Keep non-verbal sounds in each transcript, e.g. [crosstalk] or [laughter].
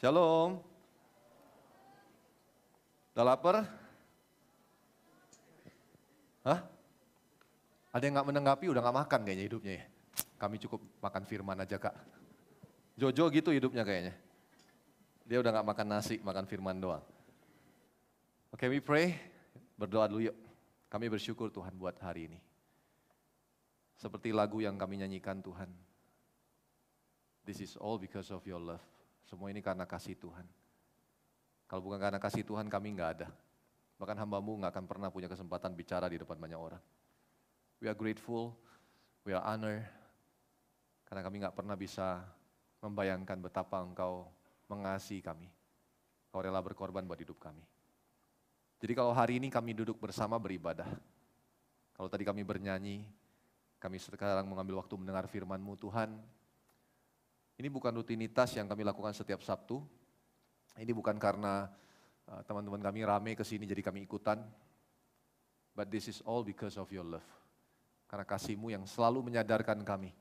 Shalom. Udah lapar? Hah? Ada yang nggak menanggapi udah nggak makan kayaknya hidupnya ya. Kami cukup makan firman aja kak. Jojo gitu hidupnya kayaknya. Dia udah nggak makan nasi, makan firman doang. Oke, okay, we pray. Berdoa dulu yuk. Kami bersyukur Tuhan buat hari ini. Seperti lagu yang kami nyanyikan Tuhan. This is all because of your love. Semua ini karena kasih Tuhan. Kalau bukan karena kasih Tuhan kami nggak ada. Bahkan hambamu nggak akan pernah punya kesempatan bicara di depan banyak orang. We are grateful, we are honor, karena kami nggak pernah bisa membayangkan betapa engkau mengasihi kami. Kau rela berkorban buat hidup kami. Jadi kalau hari ini kami duduk bersama beribadah, kalau tadi kami bernyanyi, kami sekarang mengambil waktu mendengar firman-Mu Tuhan, ini bukan rutinitas yang kami lakukan setiap Sabtu, ini bukan karena uh, teman-teman kami rame ke sini jadi kami ikutan, but this is all because of your love. Karena kasihmu yang selalu menyadarkan kami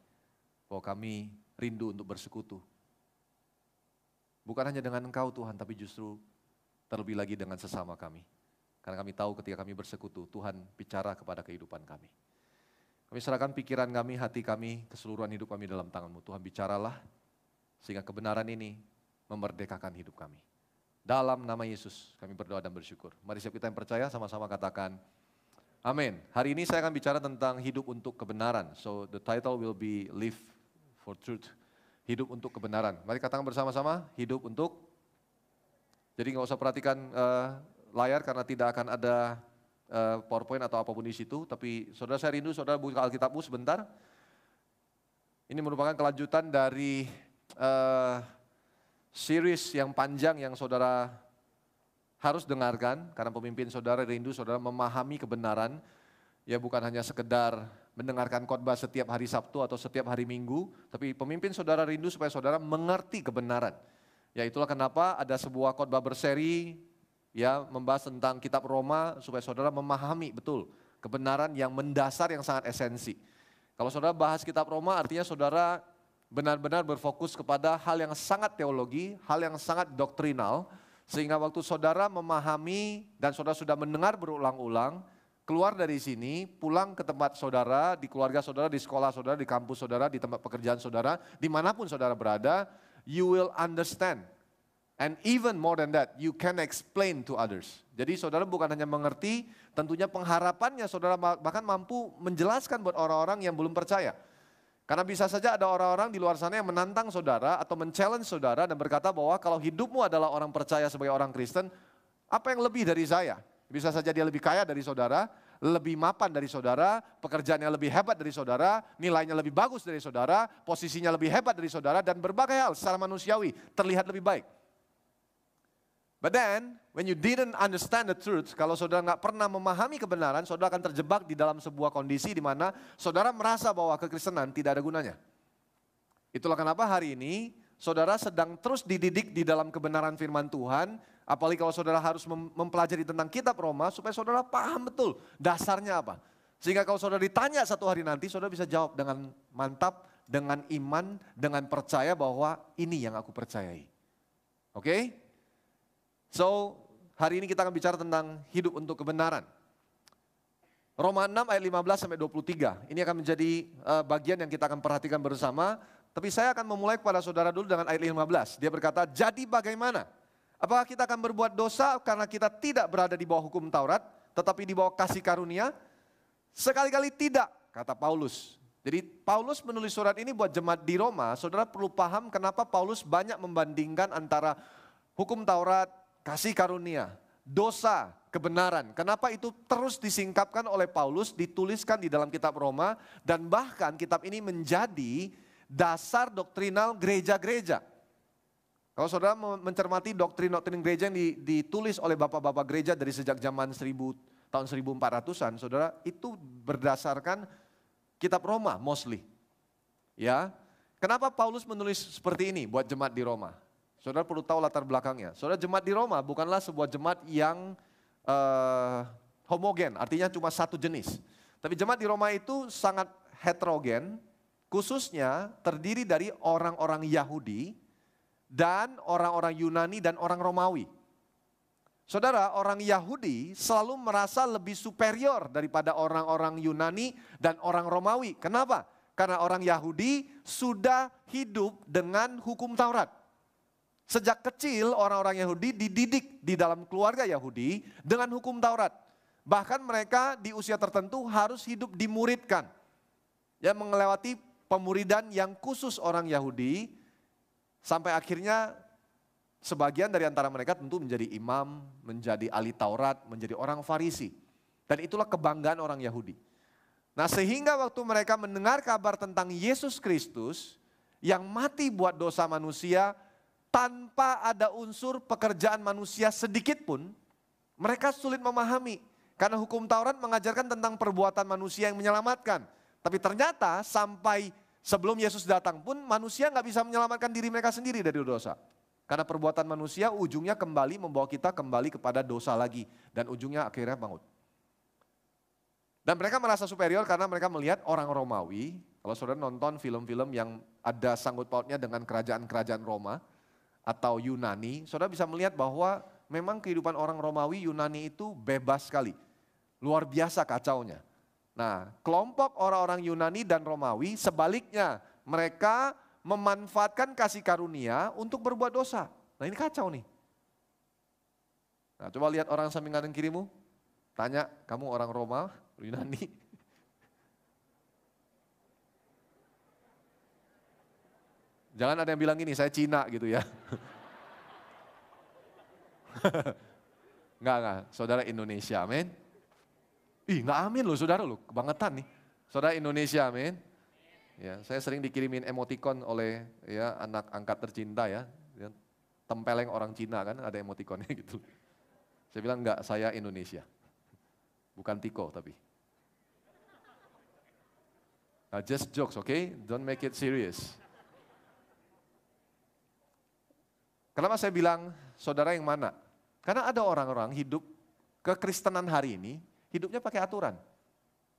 bahwa kami rindu untuk bersekutu. Bukan hanya dengan engkau Tuhan, tapi justru terlebih lagi dengan sesama kami. Karena kami tahu ketika kami bersekutu, Tuhan bicara kepada kehidupan kami. Kami serahkan pikiran kami, hati kami, keseluruhan hidup kami dalam tanganmu. Tuhan bicaralah, sehingga kebenaran ini memerdekakan hidup kami. Dalam nama Yesus kami berdoa dan bersyukur. Mari siap kita yang percaya sama-sama katakan, Amin. Hari ini saya akan bicara tentang hidup untuk kebenaran. So the title will be Live for Truth. Hidup untuk kebenaran. Mari katakan bersama-sama, hidup untuk. Jadi nggak usah perhatikan uh, layar karena tidak akan ada uh, PowerPoint atau apa pun di situ. Tapi saudara saya rindu, saudara buka Alkitabmu sebentar. Ini merupakan kelanjutan dari uh, series yang panjang yang saudara harus dengarkan karena pemimpin saudara rindu saudara memahami kebenaran. Ya bukan hanya sekedar mendengarkan khotbah setiap hari Sabtu atau setiap hari Minggu tapi pemimpin saudara rindu supaya saudara mengerti kebenaran. Ya itulah kenapa ada sebuah khotbah berseri ya membahas tentang kitab Roma supaya saudara memahami betul kebenaran yang mendasar yang sangat esensi. Kalau saudara bahas kitab Roma artinya saudara benar-benar berfokus kepada hal yang sangat teologi hal yang sangat doktrinal sehingga waktu saudara memahami dan saudara sudah mendengar berulang-ulang, keluar dari sini, pulang ke tempat saudara, di keluarga saudara, di sekolah saudara, di kampus saudara, di tempat pekerjaan saudara, di mana pun saudara berada, you will understand. And even more than that, you can explain to others. Jadi saudara bukan hanya mengerti, tentunya pengharapannya saudara bahkan mampu menjelaskan buat orang-orang yang belum percaya. Karena bisa saja ada orang-orang di luar sana yang menantang saudara atau men-challenge saudara dan berkata bahwa kalau hidupmu adalah orang percaya sebagai orang Kristen, apa yang lebih dari saya? Bisa saja dia lebih kaya dari saudara, lebih mapan dari saudara, pekerjaannya lebih hebat dari saudara, nilainya lebih bagus dari saudara, posisinya lebih hebat dari saudara, dan berbagai hal secara manusiawi terlihat lebih baik. But then, when you didn't understand the truth, kalau saudara nggak pernah memahami kebenaran, saudara akan terjebak di dalam sebuah kondisi di mana saudara merasa bahwa kekristenan tidak ada gunanya. Itulah kenapa hari ini saudara sedang terus dididik di dalam kebenaran firman Tuhan, apalagi kalau saudara harus mempelajari tentang kitab Roma, supaya saudara paham betul dasarnya apa. Sehingga kalau saudara ditanya satu hari nanti, saudara bisa jawab dengan mantap, dengan iman, dengan percaya bahwa ini yang aku percayai. Oke? Okay? So, hari ini kita akan bicara tentang hidup untuk kebenaran. Roma 6 ayat 15 sampai 23. Ini akan menjadi uh, bagian yang kita akan perhatikan bersama. Tapi saya akan memulai kepada saudara dulu dengan ayat 15. Dia berkata, jadi bagaimana? Apakah kita akan berbuat dosa karena kita tidak berada di bawah hukum Taurat, tetapi di bawah kasih karunia? Sekali-kali tidak, kata Paulus. Jadi Paulus menulis surat ini buat jemaat di Roma. Saudara perlu paham kenapa Paulus banyak membandingkan antara hukum Taurat, kasih karunia, dosa, kebenaran. Kenapa itu terus disingkapkan oleh Paulus, dituliskan di dalam kitab Roma, dan bahkan kitab ini menjadi dasar doktrinal gereja-gereja. Kalau saudara mencermati doktrin-doktrin gereja yang ditulis oleh bapak-bapak gereja dari sejak zaman 1000 tahun 1400-an, saudara, itu berdasarkan kitab Roma mostly. Ya. Kenapa Paulus menulis seperti ini buat jemaat di Roma? Saudara perlu tahu latar belakangnya. Saudara jemaat di Roma bukanlah sebuah jemaat yang uh, homogen, artinya cuma satu jenis. Tapi jemaat di Roma itu sangat heterogen, khususnya terdiri dari orang-orang Yahudi dan orang-orang Yunani dan orang Romawi. Saudara, orang Yahudi selalu merasa lebih superior daripada orang-orang Yunani dan orang Romawi. Kenapa? Karena orang Yahudi sudah hidup dengan hukum Taurat. Sejak kecil orang-orang Yahudi dididik di dalam keluarga Yahudi dengan hukum Taurat. Bahkan mereka di usia tertentu harus hidup dimuridkan. Ya melewati pemuridan yang khusus orang Yahudi sampai akhirnya Sebagian dari antara mereka tentu menjadi imam, menjadi ahli Taurat, menjadi orang Farisi. Dan itulah kebanggaan orang Yahudi. Nah sehingga waktu mereka mendengar kabar tentang Yesus Kristus yang mati buat dosa manusia tanpa ada unsur pekerjaan manusia sedikit pun, mereka sulit memahami. Karena hukum Taurat mengajarkan tentang perbuatan manusia yang menyelamatkan. Tapi ternyata sampai sebelum Yesus datang pun manusia nggak bisa menyelamatkan diri mereka sendiri dari dosa. Karena perbuatan manusia ujungnya kembali membawa kita kembali kepada dosa lagi. Dan ujungnya akhirnya bangun. Dan mereka merasa superior karena mereka melihat orang Romawi, kalau saudara nonton film-film yang ada sanggut pautnya dengan kerajaan-kerajaan Roma atau Yunani, saudara bisa melihat bahwa memang kehidupan orang Romawi Yunani itu bebas sekali. Luar biasa kacaunya. Nah, kelompok orang-orang Yunani dan Romawi sebaliknya, mereka memanfaatkan kasih karunia untuk berbuat dosa. Nah ini kacau nih. Nah coba lihat orang samping kanan kirimu, tanya kamu orang Roma, Yunani. Jangan ada yang bilang gini, saya Cina gitu ya. enggak, enggak, saudara Indonesia, amin. Ih, enggak amin loh saudara loh, kebangetan nih. Saudara Indonesia, amin. Ya, saya sering dikirimin emoticon oleh ya anak angkat tercinta ya, ya tempeleng orang Cina kan ada emoticonnya [laughs] gitu. Saya bilang enggak, saya Indonesia. Bukan Tiko tapi. Nah, just jokes, okay? Don't make it serious. Kenapa saya bilang saudara yang mana? Karena ada orang-orang hidup kekristenan hari ini, hidupnya pakai aturan.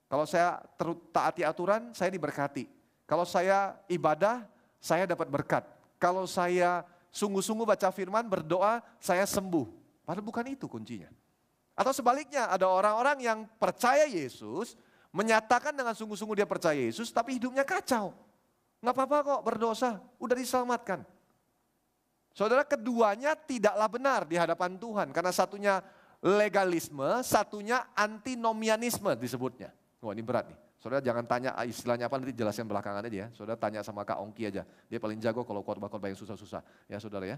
Kalau saya taati aturan, saya diberkati. Kalau saya ibadah, saya dapat berkat. Kalau saya sungguh-sungguh baca firman, berdoa, saya sembuh. Padahal bukan itu kuncinya. Atau sebaliknya, ada orang-orang yang percaya Yesus, menyatakan dengan sungguh-sungguh dia percaya Yesus, tapi hidupnya kacau. Nggak apa-apa kok berdosa, udah diselamatkan. Saudara keduanya tidaklah benar di hadapan Tuhan, karena satunya legalisme, satunya antinomianisme disebutnya. Wah ini berat nih. Saudara jangan tanya ah, istilahnya apa nanti jelaskan belakangan aja ya. Saudara tanya sama Kak Ongki aja. Dia paling jago kalau khotbah-khotbah yang susah-susah. Ya saudara ya.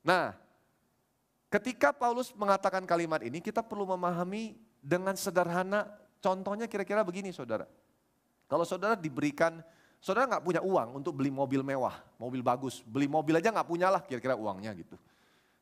Nah ketika Paulus mengatakan kalimat ini kita perlu memahami dengan sederhana. Contohnya kira-kira begini saudara. Kalau saudara diberikan, saudara nggak punya uang untuk beli mobil mewah, mobil bagus. Beli mobil aja nggak punya lah kira-kira uangnya gitu.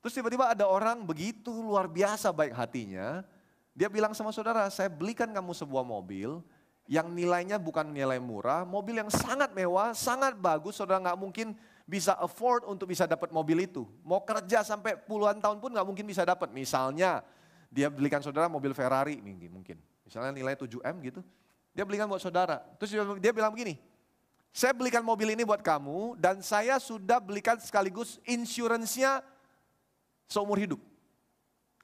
Terus tiba-tiba ada orang begitu luar biasa baik hatinya. Dia bilang sama saudara, saya belikan kamu sebuah mobil, yang nilainya bukan nilai murah, mobil yang sangat mewah, sangat bagus, saudara nggak mungkin bisa afford untuk bisa dapat mobil itu. Mau kerja sampai puluhan tahun pun nggak mungkin bisa dapat. Misalnya dia belikan saudara mobil Ferrari mungkin, misalnya nilai 7M gitu, dia belikan buat saudara. Terus dia bilang begini, saya belikan mobil ini buat kamu dan saya sudah belikan sekaligus insuransinya seumur hidup.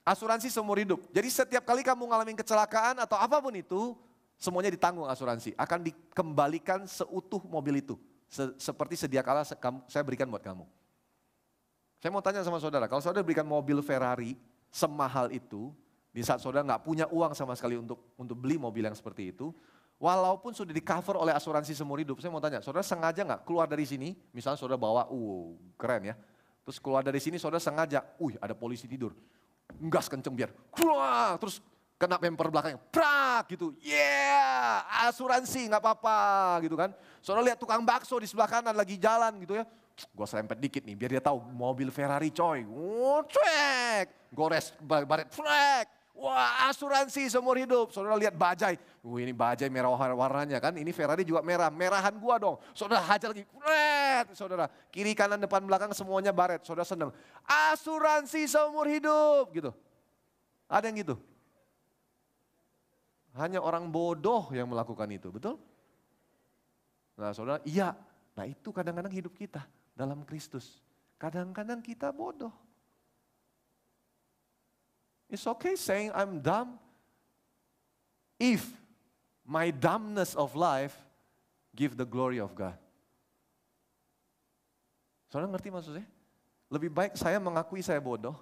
Asuransi seumur hidup. Jadi setiap kali kamu ngalamin kecelakaan atau apa pun itu, Semuanya ditanggung asuransi, akan dikembalikan seutuh mobil itu. seperti sedia kala saya berikan buat kamu. Saya mau tanya sama saudara, kalau saudara berikan mobil Ferrari semahal itu, di saat saudara nggak punya uang sama sekali untuk untuk beli mobil yang seperti itu, walaupun sudah di cover oleh asuransi seumur hidup, saya mau tanya, saudara sengaja nggak keluar dari sini, misalnya saudara bawa, uh keren ya, terus keluar dari sini saudara sengaja, uh ada polisi tidur, gas kenceng biar, keluar, terus kena bemper belakangnya, prak gitu, yeah, asuransi nggak apa-apa gitu kan. Soalnya lihat tukang bakso di sebelah kanan lagi jalan gitu ya, gue serempet dikit nih biar dia tahu mobil Ferrari coy, oh, cek, gores baret, prak, wah asuransi seumur hidup. Saudara lihat bajai, wah ini bajai merah warnanya kan, ini Ferrari juga merah, merahan gua dong. Saudara hajar lagi, prak, saudara kiri kanan depan belakang semuanya baret, saudara seneng. Asuransi seumur hidup gitu. Ada yang gitu? Hanya orang bodoh yang melakukan itu, betul? Nah saudara, iya. Nah itu kadang-kadang hidup kita dalam Kristus. Kadang-kadang kita bodoh. It's okay saying I'm dumb if my dumbness of life give the glory of God. Saudara ngerti maksudnya? Lebih baik saya mengakui saya bodoh,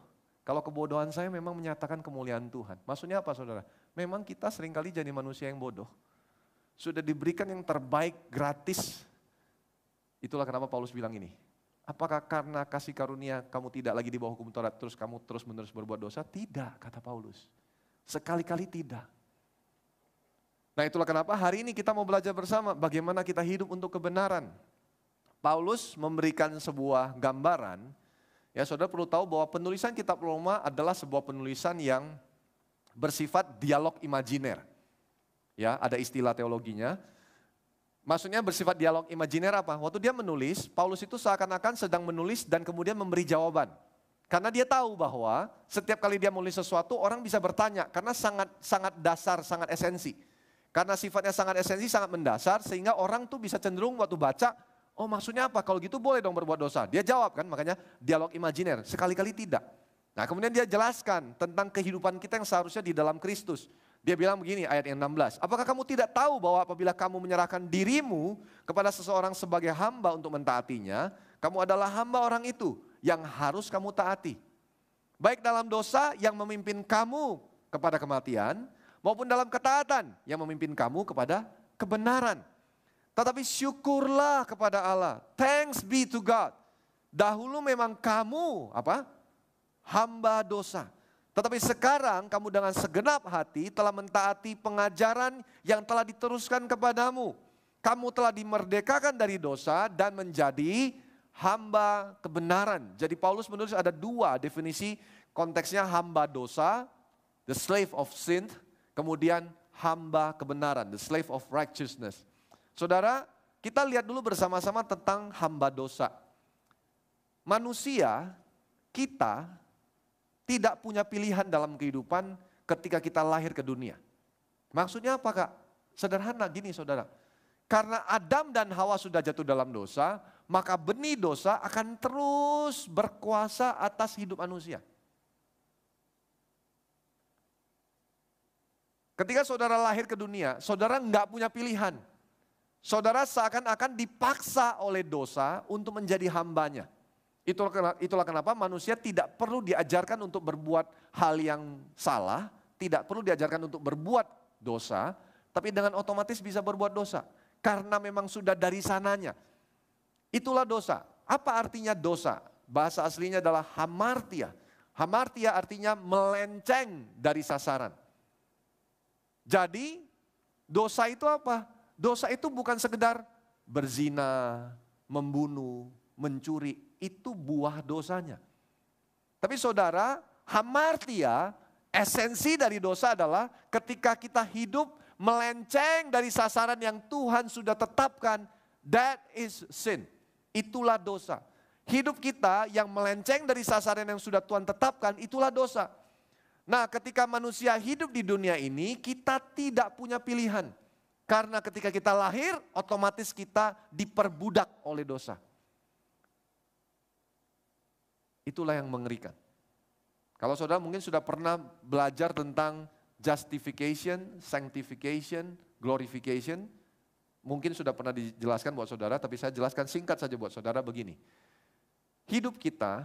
kalau kebodohan saya memang menyatakan kemuliaan Tuhan. Maksudnya apa saudara? Memang kita sering kali jadi manusia yang bodoh. Sudah diberikan yang terbaik gratis. Itulah kenapa Paulus bilang ini. Apakah karena kasih karunia kamu tidak lagi di bawah hukum Taurat terus kamu terus menerus berbuat dosa? Tidak, kata Paulus. Sekali-kali tidak. Nah itulah kenapa hari ini kita mau belajar bersama bagaimana kita hidup untuk kebenaran. Paulus memberikan sebuah gambaran Ya, saudara perlu tahu bahwa penulisan kitab Roma adalah sebuah penulisan yang bersifat dialog imajiner. Ya, ada istilah teologinya. Maksudnya bersifat dialog imajiner apa? Waktu dia menulis, Paulus itu seakan-akan sedang menulis dan kemudian memberi jawaban. Karena dia tahu bahwa setiap kali dia menulis sesuatu orang bisa bertanya karena sangat sangat dasar, sangat esensi. Karena sifatnya sangat esensi, sangat mendasar sehingga orang tuh bisa cenderung waktu baca Oh maksudnya apa? Kalau gitu boleh dong berbuat dosa. Dia jawab kan, makanya dialog imajiner. Sekali-kali tidak. Nah kemudian dia jelaskan tentang kehidupan kita yang seharusnya di dalam Kristus. Dia bilang begini ayat yang 16. Apakah kamu tidak tahu bahwa apabila kamu menyerahkan dirimu kepada seseorang sebagai hamba untuk mentaatinya, kamu adalah hamba orang itu yang harus kamu taati. Baik dalam dosa yang memimpin kamu kepada kematian, maupun dalam ketaatan yang memimpin kamu kepada kebenaran. Tetapi syukurlah kepada Allah. Thanks be to God. Dahulu memang kamu apa? Hamba dosa. Tetapi sekarang kamu dengan segenap hati telah mentaati pengajaran yang telah diteruskan kepadamu. Kamu telah dimerdekakan dari dosa dan menjadi hamba kebenaran. Jadi Paulus menulis ada dua definisi konteksnya hamba dosa, the slave of sin, kemudian hamba kebenaran, the slave of righteousness. Saudara, kita lihat dulu bersama-sama tentang hamba dosa. Manusia, kita tidak punya pilihan dalam kehidupan ketika kita lahir ke dunia. Maksudnya apa kak? Sederhana gini saudara. Karena Adam dan Hawa sudah jatuh dalam dosa, maka benih dosa akan terus berkuasa atas hidup manusia. Ketika saudara lahir ke dunia, saudara nggak punya pilihan. Saudara seakan-akan dipaksa oleh dosa untuk menjadi hambanya. Itulah, itulah kenapa manusia tidak perlu diajarkan untuk berbuat hal yang salah, tidak perlu diajarkan untuk berbuat dosa, tapi dengan otomatis bisa berbuat dosa. Karena memang sudah dari sananya. Itulah dosa. Apa artinya dosa? Bahasa aslinya adalah hamartia. Hamartia artinya melenceng dari sasaran. Jadi dosa itu apa? Dosa itu bukan sekedar berzina, membunuh, mencuri. Itu buah dosanya. Tapi saudara, hamartia, esensi dari dosa adalah ketika kita hidup melenceng dari sasaran yang Tuhan sudah tetapkan, that is sin. Itulah dosa. Hidup kita yang melenceng dari sasaran yang sudah Tuhan tetapkan, itulah dosa. Nah ketika manusia hidup di dunia ini, kita tidak punya pilihan. Karena ketika kita lahir, otomatis kita diperbudak oleh dosa. Itulah yang mengerikan. Kalau saudara mungkin sudah pernah belajar tentang justification, sanctification, glorification, mungkin sudah pernah dijelaskan buat saudara, tapi saya jelaskan singkat saja buat saudara begini. Hidup kita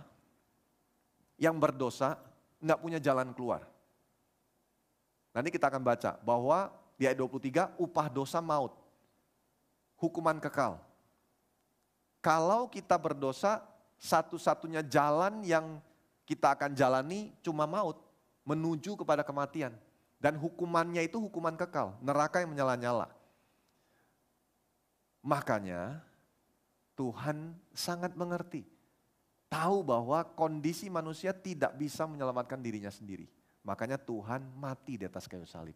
yang berdosa nggak punya jalan keluar. Nanti kita akan baca bahwa di ayat 23, upah dosa maut. Hukuman kekal. Kalau kita berdosa, satu-satunya jalan yang kita akan jalani cuma maut. Menuju kepada kematian. Dan hukumannya itu hukuman kekal, neraka yang menyala-nyala. Makanya Tuhan sangat mengerti. Tahu bahwa kondisi manusia tidak bisa menyelamatkan dirinya sendiri. Makanya Tuhan mati di atas kayu salib.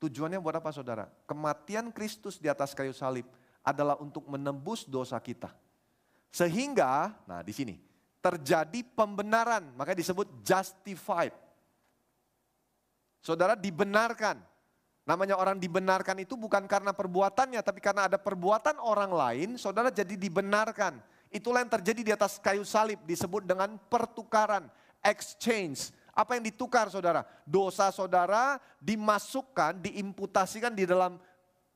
Tujuannya buat apa saudara? Kematian Kristus di atas kayu salib adalah untuk menembus dosa kita. Sehingga, nah di sini, terjadi pembenaran, makanya disebut justified. Saudara dibenarkan. Namanya orang dibenarkan itu bukan karena perbuatannya, tapi karena ada perbuatan orang lain, saudara jadi dibenarkan. Itulah yang terjadi di atas kayu salib disebut dengan pertukaran, exchange. Apa yang ditukar saudara? Dosa saudara dimasukkan, diimputasikan di dalam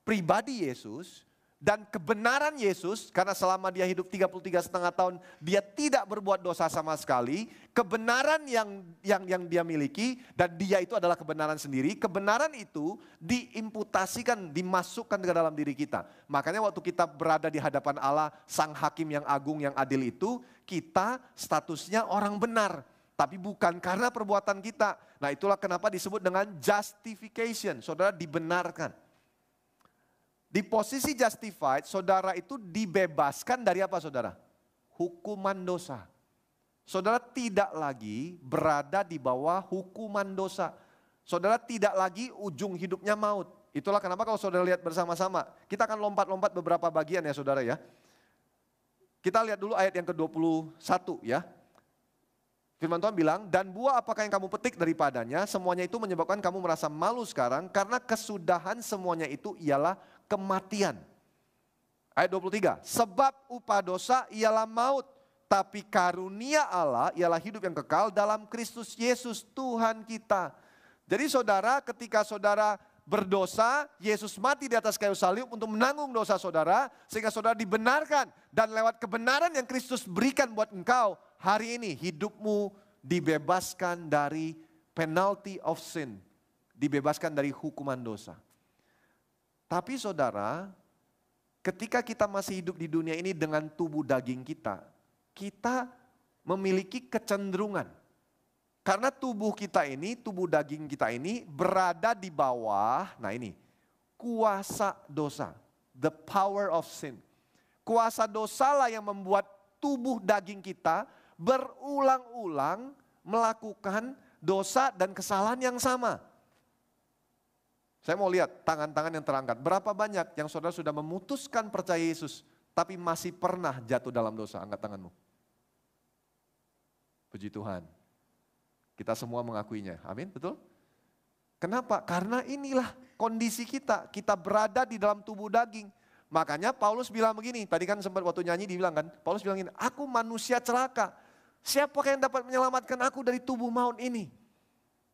pribadi Yesus dan kebenaran Yesus karena selama dia hidup 33 setengah tahun dia tidak berbuat dosa sama sekali. Kebenaran yang yang yang dia miliki dan dia itu adalah kebenaran sendiri. Kebenaran itu diimputasikan dimasukkan ke dalam diri kita. Makanya waktu kita berada di hadapan Allah sang hakim yang agung yang adil itu kita statusnya orang benar. Tapi bukan karena perbuatan kita. Nah itulah kenapa disebut dengan justification. Saudara dibenarkan di posisi justified, saudara itu dibebaskan dari apa saudara? Hukuman dosa. Saudara tidak lagi berada di bawah hukuman dosa. Saudara tidak lagi ujung hidupnya maut. Itulah kenapa kalau saudara lihat bersama-sama, kita akan lompat-lompat beberapa bagian ya saudara ya. Kita lihat dulu ayat yang ke-21 ya. Firman Tuhan bilang, dan buah apakah yang kamu petik daripadanya, semuanya itu menyebabkan kamu merasa malu sekarang, karena kesudahan semuanya itu ialah kematian. Ayat 23, sebab upah dosa ialah maut, tapi karunia Allah ialah hidup yang kekal dalam Kristus Yesus Tuhan kita. Jadi saudara ketika saudara berdosa, Yesus mati di atas kayu salib untuk menanggung dosa saudara, sehingga saudara dibenarkan. Dan lewat kebenaran yang Kristus berikan buat engkau, hari ini hidupmu dibebaskan dari penalty of sin, dibebaskan dari hukuman dosa. Tapi saudara, ketika kita masih hidup di dunia ini dengan tubuh daging kita, kita memiliki kecenderungan. Karena tubuh kita ini, tubuh daging kita ini berada di bawah, nah ini, kuasa dosa. The power of sin. Kuasa dosa lah yang membuat tubuh daging kita berulang-ulang melakukan dosa dan kesalahan yang sama. Saya mau lihat tangan-tangan yang terangkat. Berapa banyak yang saudara sudah memutuskan percaya Yesus, tapi masih pernah jatuh dalam dosa? Angkat tanganmu. Puji Tuhan. Kita semua mengakuinya. Amin, betul? Kenapa? Karena inilah kondisi kita. Kita berada di dalam tubuh daging. Makanya Paulus bilang begini, tadi kan sempat waktu nyanyi dibilang kan, Paulus bilang gini, aku manusia celaka. Siapa yang dapat menyelamatkan aku dari tubuh maut ini?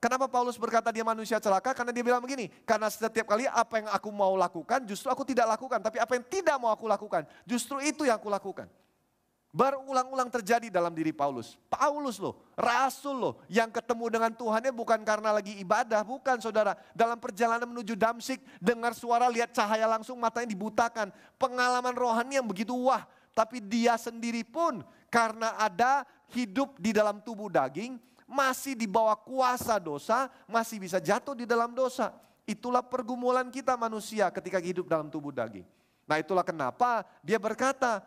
Kenapa Paulus berkata dia manusia celaka? Karena dia bilang begini, karena setiap kali apa yang aku mau lakukan justru aku tidak lakukan. Tapi apa yang tidak mau aku lakukan justru itu yang aku lakukan. Berulang-ulang terjadi dalam diri Paulus. Paulus loh, rasul loh, yang ketemu dengan Tuhannya bukan karena lagi ibadah, bukan saudara. Dalam perjalanan menuju Damsik, dengar suara, lihat cahaya langsung, matanya dibutakan. Pengalaman rohani yang begitu wah, tapi dia sendiri pun karena ada hidup di dalam tubuh daging, masih di bawah kuasa dosa, masih bisa jatuh di dalam dosa. Itulah pergumulan kita manusia ketika hidup dalam tubuh daging. Nah itulah kenapa dia berkata,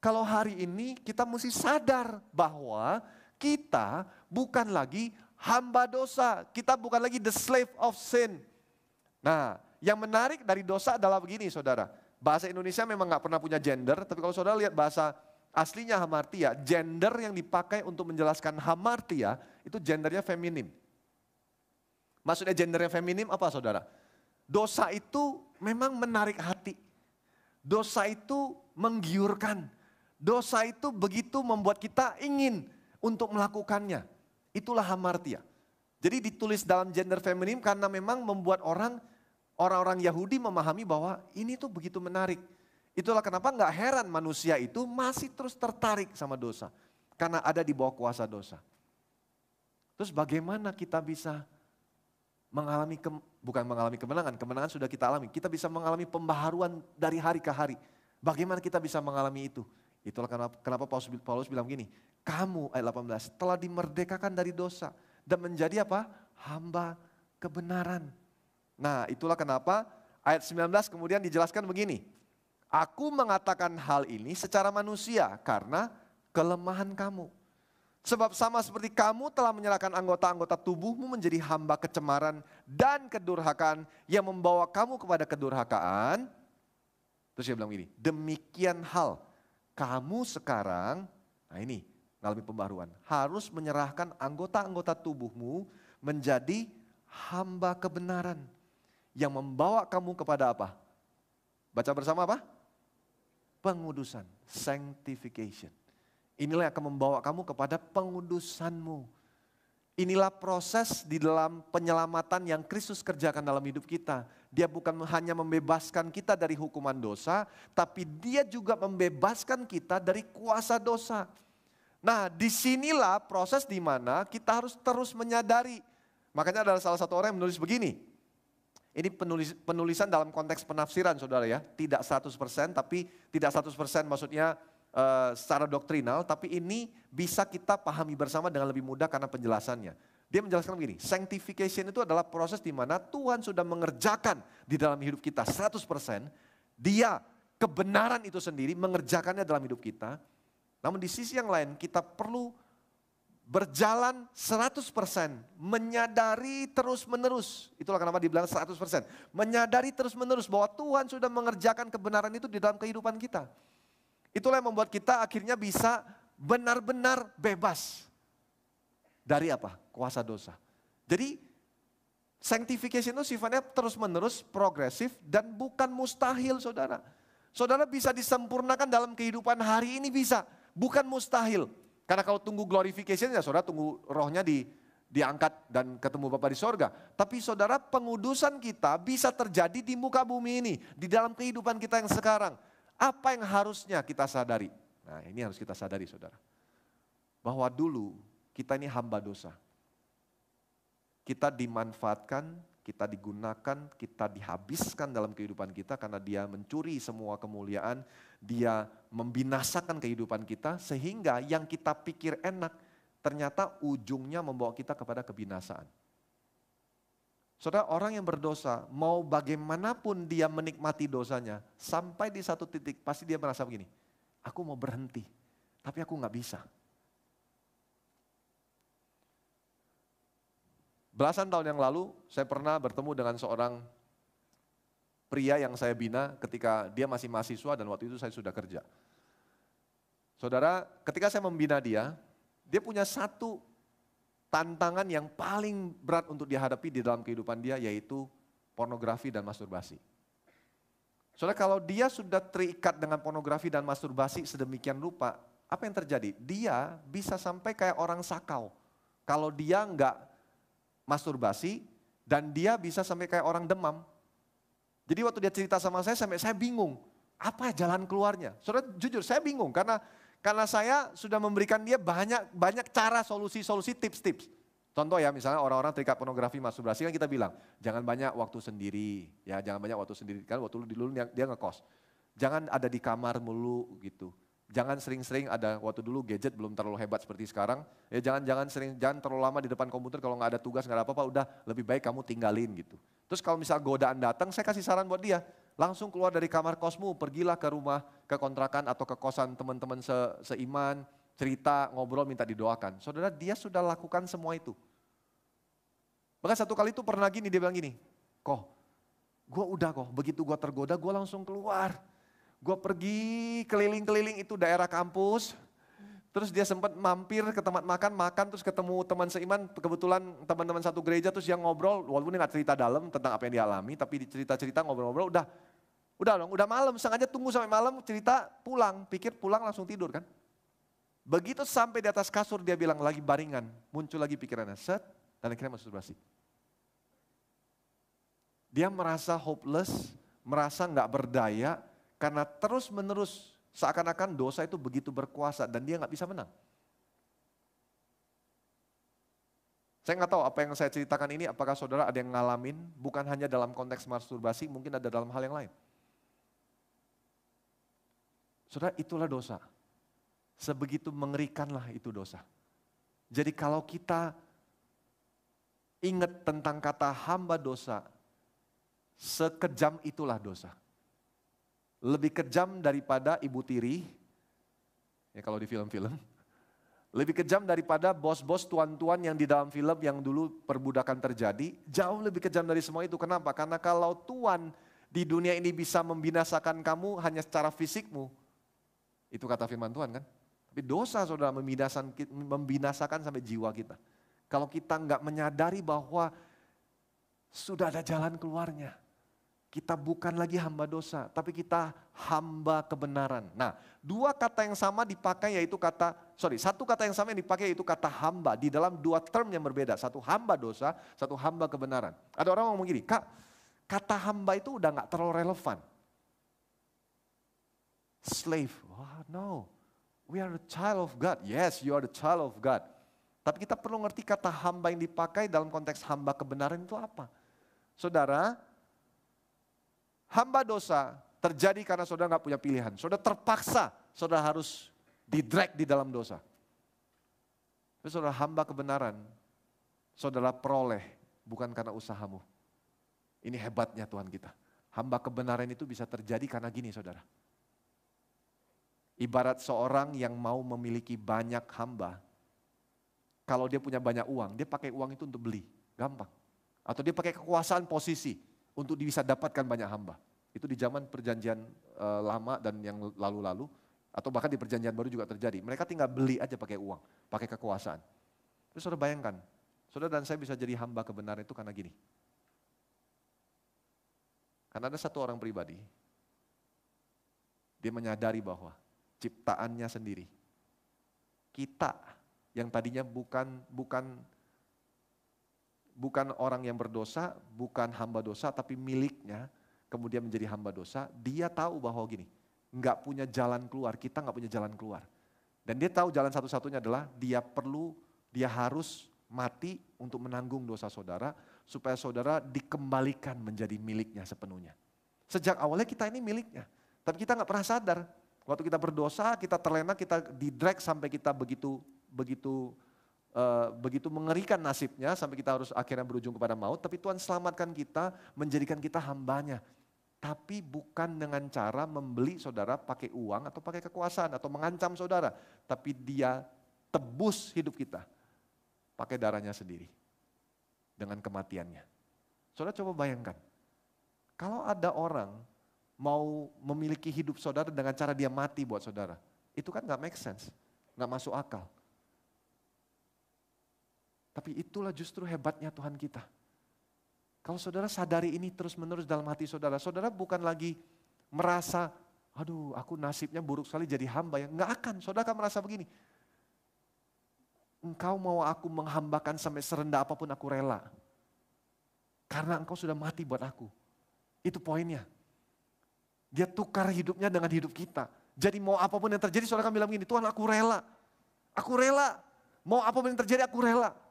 kalau hari ini kita mesti sadar bahwa kita bukan lagi hamba dosa. Kita bukan lagi the slave of sin. Nah, yang menarik dari dosa adalah begini saudara. Bahasa Indonesia memang nggak pernah punya gender, tapi kalau saudara lihat bahasa aslinya hamartia, gender yang dipakai untuk menjelaskan hamartia itu gendernya feminim. Maksudnya gendernya feminim apa saudara? Dosa itu memang menarik hati. Dosa itu menggiurkan. Dosa itu begitu membuat kita ingin untuk melakukannya. Itulah hamartia. Jadi ditulis dalam gender feminim karena memang membuat orang orang-orang Yahudi memahami bahwa ini tuh begitu menarik. Itulah kenapa nggak heran manusia itu masih terus tertarik sama dosa. Karena ada di bawah kuasa dosa. Terus bagaimana kita bisa mengalami, ke, bukan mengalami kemenangan, kemenangan sudah kita alami. Kita bisa mengalami pembaharuan dari hari ke hari. Bagaimana kita bisa mengalami itu? Itulah kenapa, kenapa Paulus, Paulus bilang gini, kamu ayat 18 telah dimerdekakan dari dosa dan menjadi apa? Hamba kebenaran. Nah itulah kenapa ayat 19 kemudian dijelaskan begini. Aku mengatakan hal ini secara manusia karena kelemahan kamu. Sebab sama seperti kamu telah menyerahkan anggota-anggota tubuhmu menjadi hamba kecemaran dan kedurhakaan yang membawa kamu kepada kedurhakaan. Terus dia bilang gini, demikian hal kamu sekarang, nah ini mengalami pembaruan, harus menyerahkan anggota-anggota tubuhmu menjadi hamba kebenaran yang membawa kamu kepada apa? Baca bersama apa? Pengudusan, sanctification. Inilah yang akan membawa kamu kepada pengudusanmu. Inilah proses di dalam penyelamatan yang Kristus kerjakan dalam hidup kita. Dia bukan hanya membebaskan kita dari hukuman dosa, tapi dia juga membebaskan kita dari kuasa dosa. Nah di sinilah proses di mana kita harus terus menyadari. Makanya ada salah satu orang yang menulis begini. Ini penulis, penulisan dalam konteks penafsiran saudara ya. Tidak 100% tapi tidak 100% maksudnya uh, secara doktrinal. Tapi ini bisa kita pahami bersama dengan lebih mudah karena penjelasannya. Dia menjelaskan begini, sanctification itu adalah proses di mana Tuhan sudah mengerjakan di dalam hidup kita 100%. Dia kebenaran itu sendiri mengerjakannya dalam hidup kita namun di sisi yang lain kita perlu berjalan 100%, menyadari terus menerus. Itulah kenapa dibilang 100%. Menyadari terus menerus bahwa Tuhan sudah mengerjakan kebenaran itu di dalam kehidupan kita. Itulah yang membuat kita akhirnya bisa benar-benar bebas. Dari apa? Kuasa dosa. Jadi sanctification itu sifatnya terus menerus, progresif dan bukan mustahil saudara. Saudara bisa disempurnakan dalam kehidupan hari ini bisa Bukan mustahil. Karena kalau tunggu glorification ya saudara tunggu rohnya di diangkat dan ketemu Bapak di sorga. Tapi saudara pengudusan kita bisa terjadi di muka bumi ini. Di dalam kehidupan kita yang sekarang. Apa yang harusnya kita sadari? Nah ini harus kita sadari saudara. Bahwa dulu kita ini hamba dosa. Kita dimanfaatkan kita digunakan, kita dihabiskan dalam kehidupan kita karena dia mencuri semua kemuliaan, dia membinasakan kehidupan kita sehingga yang kita pikir enak ternyata ujungnya membawa kita kepada kebinasaan. Saudara orang yang berdosa mau bagaimanapun dia menikmati dosanya sampai di satu titik pasti dia merasa begini, aku mau berhenti tapi aku nggak bisa. Belasan tahun yang lalu saya pernah bertemu dengan seorang pria yang saya bina ketika dia masih mahasiswa dan waktu itu saya sudah kerja. Saudara, ketika saya membina dia, dia punya satu tantangan yang paling berat untuk dihadapi di dalam kehidupan dia yaitu pornografi dan masturbasi. Saudara, kalau dia sudah terikat dengan pornografi dan masturbasi sedemikian rupa, apa yang terjadi? Dia bisa sampai kayak orang sakau. Kalau dia nggak masturbasi dan dia bisa sampai kayak orang demam. Jadi waktu dia cerita sama saya sampai saya bingung, apa jalan keluarnya? Saudara jujur saya bingung karena karena saya sudah memberikan dia banyak banyak cara solusi-solusi tips-tips. Contoh ya misalnya orang-orang terikat pornografi masturbasi kan kita bilang jangan banyak waktu sendiri ya jangan banyak waktu sendiri kan waktu dulu dia, dia ngekos. Jangan ada di kamar mulu gitu. Jangan sering-sering ada waktu dulu gadget belum terlalu hebat seperti sekarang. Ya jangan jangan sering jangan terlalu lama di depan komputer kalau nggak ada tugas nggak ada apa-apa udah lebih baik kamu tinggalin gitu. Terus kalau misal godaan datang saya kasih saran buat dia langsung keluar dari kamar kosmu pergilah ke rumah ke kontrakan atau ke kosan teman-teman se seiman cerita ngobrol minta didoakan. Saudara dia sudah lakukan semua itu. Bahkan satu kali itu pernah gini dia bilang gini, kok gue udah kok begitu gue tergoda gue langsung keluar Gue pergi keliling-keliling itu daerah kampus, terus dia sempat mampir ke tempat makan, makan terus ketemu teman seiman, kebetulan teman-teman satu gereja terus yang ngobrol, walaupun dia gak cerita dalam tentang apa yang dialami, tapi cerita-cerita ngobrol-ngobrol udah. Udah dong, udah malam, sengaja tunggu sampai malam cerita pulang, pikir pulang langsung tidur kan. Begitu sampai di atas kasur dia bilang lagi baringan, muncul lagi pikirannya, set, dan akhirnya masturbasi. Dia merasa hopeless, merasa nggak berdaya, karena terus menerus seakan-akan dosa itu begitu berkuasa dan dia nggak bisa menang. Saya nggak tahu apa yang saya ceritakan ini apakah saudara ada yang ngalamin bukan hanya dalam konteks masturbasi, mungkin ada dalam hal yang lain. Saudara itulah dosa. Sebegitu mengerikanlah itu dosa. Jadi kalau kita ingat tentang kata hamba dosa, sekejam itulah dosa lebih kejam daripada ibu tiri, ya kalau di film-film, lebih kejam daripada bos-bos tuan-tuan yang di dalam film yang dulu perbudakan terjadi, jauh lebih kejam dari semua itu. Kenapa? Karena kalau tuan di dunia ini bisa membinasakan kamu hanya secara fisikmu, itu kata firman Tuhan kan. Tapi dosa saudara membinasakan, membinasakan sampai jiwa kita. Kalau kita nggak menyadari bahwa sudah ada jalan keluarnya. Kita bukan lagi hamba dosa, tapi kita hamba kebenaran. Nah, dua kata yang sama dipakai yaitu kata, sorry, satu kata yang sama yang dipakai yaitu kata hamba di dalam dua term yang berbeda. Satu hamba dosa, satu hamba kebenaran. Ada orang ngomong gini, kak, kata hamba itu udah gak terlalu relevan. Slave, oh, no, we are the child of God. Yes, you are the child of God. Tapi kita perlu ngerti kata hamba yang dipakai dalam konteks hamba kebenaran itu apa. Saudara, hamba dosa terjadi karena saudara nggak punya pilihan. Saudara terpaksa, saudara harus didrag di dalam dosa. Tapi saudara hamba kebenaran, saudara peroleh bukan karena usahamu. Ini hebatnya Tuhan kita. Hamba kebenaran itu bisa terjadi karena gini saudara. Ibarat seorang yang mau memiliki banyak hamba, kalau dia punya banyak uang, dia pakai uang itu untuk beli, gampang. Atau dia pakai kekuasaan posisi, untuk bisa dapatkan banyak hamba. Itu di zaman perjanjian uh, lama dan yang lalu-lalu, atau bahkan di perjanjian baru juga terjadi. Mereka tinggal beli aja pakai uang, pakai kekuasaan. Terus saudara bayangkan, saudara dan saya bisa jadi hamba kebenaran itu karena gini. Karena ada satu orang pribadi, dia menyadari bahwa ciptaannya sendiri, kita yang tadinya bukan bukan bukan orang yang berdosa, bukan hamba dosa, tapi miliknya, kemudian menjadi hamba dosa, dia tahu bahwa gini, nggak punya jalan keluar, kita nggak punya jalan keluar. Dan dia tahu jalan satu-satunya adalah dia perlu, dia harus mati untuk menanggung dosa saudara, supaya saudara dikembalikan menjadi miliknya sepenuhnya. Sejak awalnya kita ini miliknya, tapi kita nggak pernah sadar. Waktu kita berdosa, kita terlena, kita didrag sampai kita begitu begitu uh, begitu mengerikan nasibnya sampai kita harus akhirnya berujung kepada maut, tapi Tuhan selamatkan kita, menjadikan kita hambanya. Tapi bukan dengan cara membeli saudara pakai uang atau pakai kekuasaan atau mengancam saudara. Tapi dia tebus hidup kita pakai darahnya sendiri. Dengan kematiannya. Saudara coba bayangkan. Kalau ada orang mau memiliki hidup saudara dengan cara dia mati buat saudara. Itu kan gak make sense. Gak masuk akal. Tapi itulah justru hebatnya Tuhan kita. Kalau saudara sadari ini terus-menerus dalam hati saudara, saudara bukan lagi merasa, aduh aku nasibnya buruk sekali jadi hamba. ya Enggak akan, saudara akan merasa begini. Engkau mau aku menghambakan sampai serendah apa pun aku rela. Karena engkau sudah mati buat aku. Itu poinnya. Dia tukar hidupnya dengan hidup kita. Jadi mau apa pun yang terjadi, saudara akan bilang begini, Tuhan aku rela. Aku rela. Mau apa pun yang terjadi, aku rela.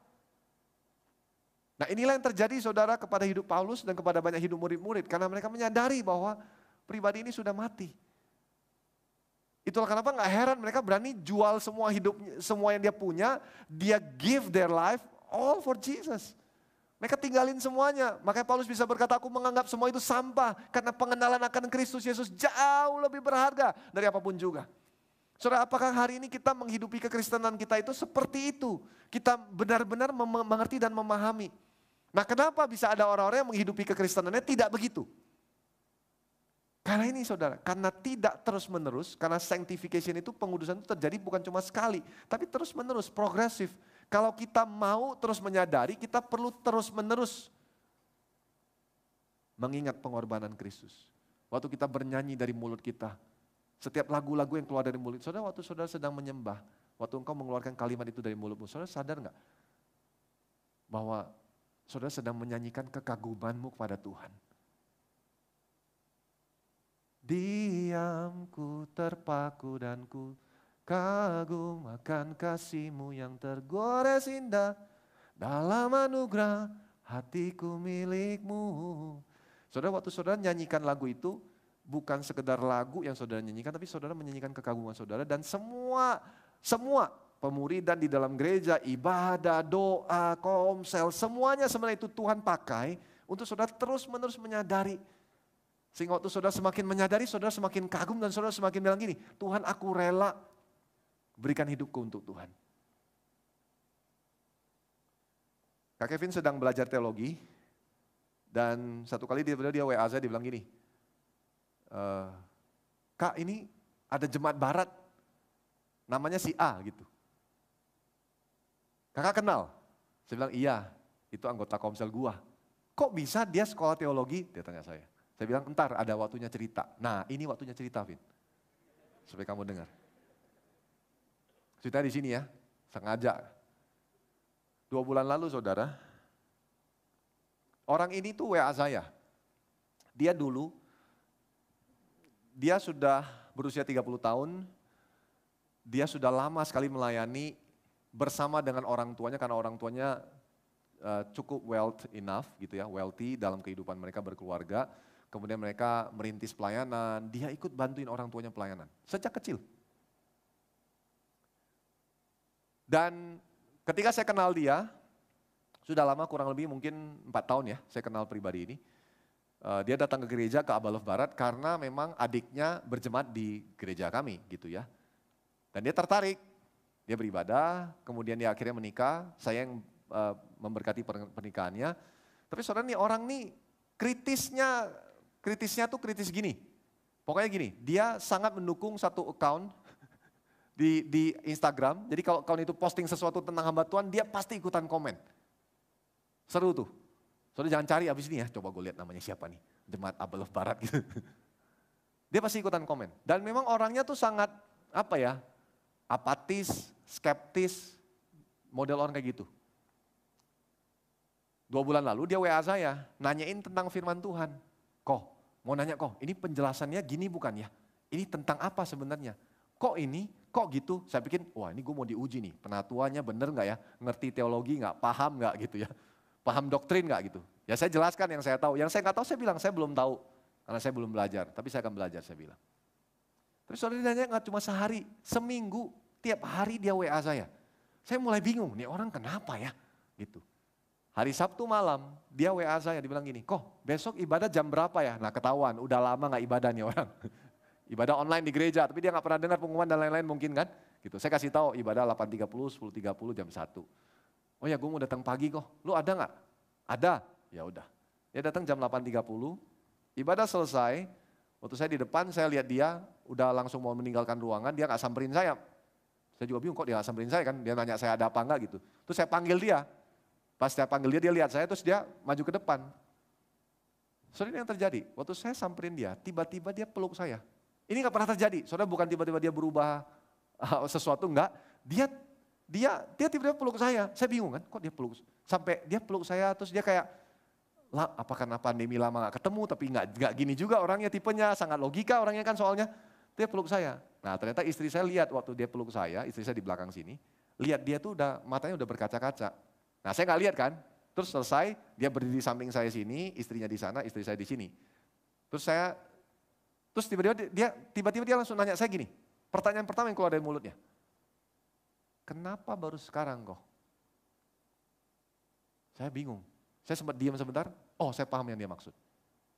Nah inilah yang terjadi saudara kepada hidup Paulus dan kepada banyak hidup murid-murid. Karena mereka menyadari bahwa pribadi ini sudah mati. Itulah kenapa nggak heran mereka berani jual semua hidup, semua yang dia punya, dia give their life all for Jesus. Mereka tinggalin semuanya. Makanya Paulus bisa berkata, aku menganggap semua itu sampah. Karena pengenalan akan Kristus Yesus jauh lebih berharga dari apa pun juga. Saudara, apakah hari ini kita menghidupi kekristenan kita itu seperti itu? Kita benar-benar mengerti dan memahami. Nah kenapa bisa ada orang-orang yang menghidupi kekristenannya tidak begitu? Karena ini saudara, karena tidak terus menerus, karena sanctification itu pengudusan itu terjadi bukan cuma sekali, tapi terus menerus, progresif. Kalau kita mau terus menyadari, kita perlu terus menerus mengingat pengorbanan Kristus. Waktu kita bernyanyi dari mulut kita, setiap lagu-lagu yang keluar dari mulut, saudara waktu saudara sedang menyembah, waktu engkau mengeluarkan kalimat itu dari mulutmu, saudara sadar nggak? Bahwa saudara sedang menyanyikan kekagumanmu kepada Tuhan. Diamku terpaku dan ku kagum akan kasihmu yang tergores indah dalam anugerah hatiku milikmu. Saudara waktu saudara nyanyikan lagu itu bukan sekedar lagu yang saudara nyanyikan tapi saudara menyanyikan kekaguman saudara dan semua semua pemuridan di dalam gereja, ibadah, doa, komsel, semuanya sebenarnya itu Tuhan pakai untuk saudara terus menerus menyadari. Sehingga waktu saudara semakin menyadari, saudara semakin kagum dan saudara semakin bilang gini, Tuhan aku rela berikan hidupku untuk Tuhan. Kak Kevin sedang belajar teologi dan satu kali dia dia WA saya dia bilang gini, e, Kak ini ada jemaat barat namanya si A gitu. Kakak kenal? Saya bilang, iya, itu anggota komsel gua. Kok bisa dia sekolah teologi? Dia tanya saya. Saya bilang, entar ada waktunya cerita. Nah, ini waktunya cerita, Vin. Supaya kamu dengar. Cerita di sini ya, sengaja. Dua bulan lalu, saudara, orang ini tuh WA saya. Dia dulu, dia sudah berusia 30 tahun, dia sudah lama sekali melayani bersama dengan orang tuanya karena orang tuanya uh, cukup wealth enough gitu ya, wealthy dalam kehidupan mereka berkeluarga. Kemudian mereka merintis pelayanan, dia ikut bantuin orang tuanya pelayanan sejak kecil. Dan ketika saya kenal dia, sudah lama kurang lebih mungkin empat tahun ya saya kenal pribadi ini. Uh, dia datang ke gereja ke Abalov Barat karena memang adiknya berjemaat di gereja kami gitu ya. Dan dia tertarik, dia beribadah, kemudian dia akhirnya menikah, saya yang uh, memberkati pernikahannya. Tapi saudara nih orang nih kritisnya, kritisnya tuh kritis gini. Pokoknya gini, dia sangat mendukung satu account [laughs] di, di Instagram. Jadi kalau account itu posting sesuatu tentang hamba Tuhan, dia pasti ikutan komen. Seru tuh. Saudara jangan cari abis ini ya, coba gue lihat namanya siapa nih. Jemaat Abel Barat gitu. [laughs] Dia pasti ikutan komen. Dan memang orangnya tuh sangat, apa ya, apatis, skeptis, model orang kayak gitu. Dua bulan lalu dia WA saya, nanyain tentang firman Tuhan. Kok, mau nanya kok, ini penjelasannya gini bukan ya? Ini tentang apa sebenarnya? Kok ini, kok gitu? Saya pikir, wah ini gue mau diuji nih, penatuannya bener nggak ya? Ngerti teologi nggak? Paham nggak gitu ya? Paham doktrin nggak gitu? Ya saya jelaskan yang saya tahu. Yang saya nggak tahu saya bilang, saya belum tahu. Karena saya belum belajar, tapi saya akan belajar saya bilang. Tapi saudara nanya nggak cuma sehari, seminggu, tiap hari dia WA saya. Saya mulai bingung, nih orang kenapa ya? Gitu. Hari Sabtu malam, dia WA saya, dibilang gini, kok besok ibadah jam berapa ya? Nah ketahuan, udah lama gak ibadah nih orang. [laughs] ibadah online di gereja, tapi dia gak pernah dengar pengumuman dan lain-lain mungkin kan? Gitu. Saya kasih tahu ibadah 8.30, 10.30, jam 1. Oh ya gue mau datang pagi kok, lu ada gak? Ada, ya udah. Dia datang jam 8.30, ibadah selesai, waktu saya di depan saya lihat dia udah langsung mau meninggalkan ruangan, dia gak samperin saya. Saya juga bingung kok dia samperin saya kan, dia nanya saya ada apa enggak gitu. Terus saya panggil dia, Pas saya panggil dia, dia lihat saya terus dia maju ke depan. Saudara yang terjadi, waktu saya samperin dia, tiba-tiba dia peluk saya. Ini nggak pernah terjadi, saudara bukan tiba-tiba dia berubah uh, sesuatu, enggak. Dia dia dia tiba-tiba peluk saya, saya bingung kan, kok dia peluk, sampai dia peluk saya terus dia kayak, lah apa karena pandemi lama nggak ketemu tapi nggak nggak gini juga orangnya tipenya sangat logika orangnya kan soalnya dia peluk saya. Nah ternyata istri saya lihat waktu dia peluk saya, istri saya di belakang sini, lihat dia tuh udah matanya udah berkaca-kaca. Nah saya nggak lihat kan, terus selesai dia berdiri di samping saya sini, istrinya di sana, istri saya di sini. Terus saya, terus tiba-tiba dia tiba-tiba dia langsung nanya saya gini, pertanyaan pertama yang keluar dari mulutnya, kenapa baru sekarang kok? Saya bingung, saya sempat diam sebentar, oh saya paham yang dia maksud.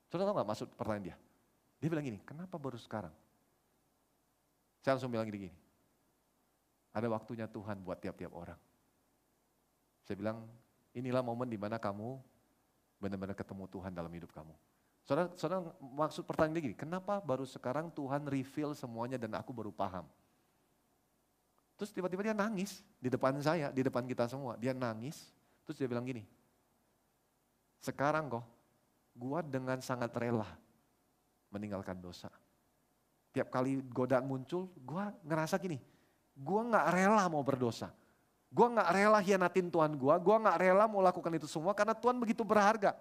Saudara tahu nggak maksud pertanyaan dia? Dia bilang gini, kenapa baru sekarang? Saya langsung bilang gini, gini ada waktunya Tuhan buat tiap-tiap orang. Saya bilang, inilah momen di mana kamu benar-benar ketemu Tuhan dalam hidup kamu. Saudara, saudara maksud pertanyaan gini, kenapa baru sekarang Tuhan reveal semuanya dan aku baru paham? Terus tiba-tiba dia nangis di depan saya, di depan kita semua. Dia nangis, terus dia bilang gini, sekarang kok gua dengan sangat rela meninggalkan dosa. Tiap kali godaan muncul, gua ngerasa gini, gua nggak rela mau berdosa. Gue gak rela hianatin Tuhan gue, gue gak rela mau lakukan itu semua karena Tuhan begitu berharga.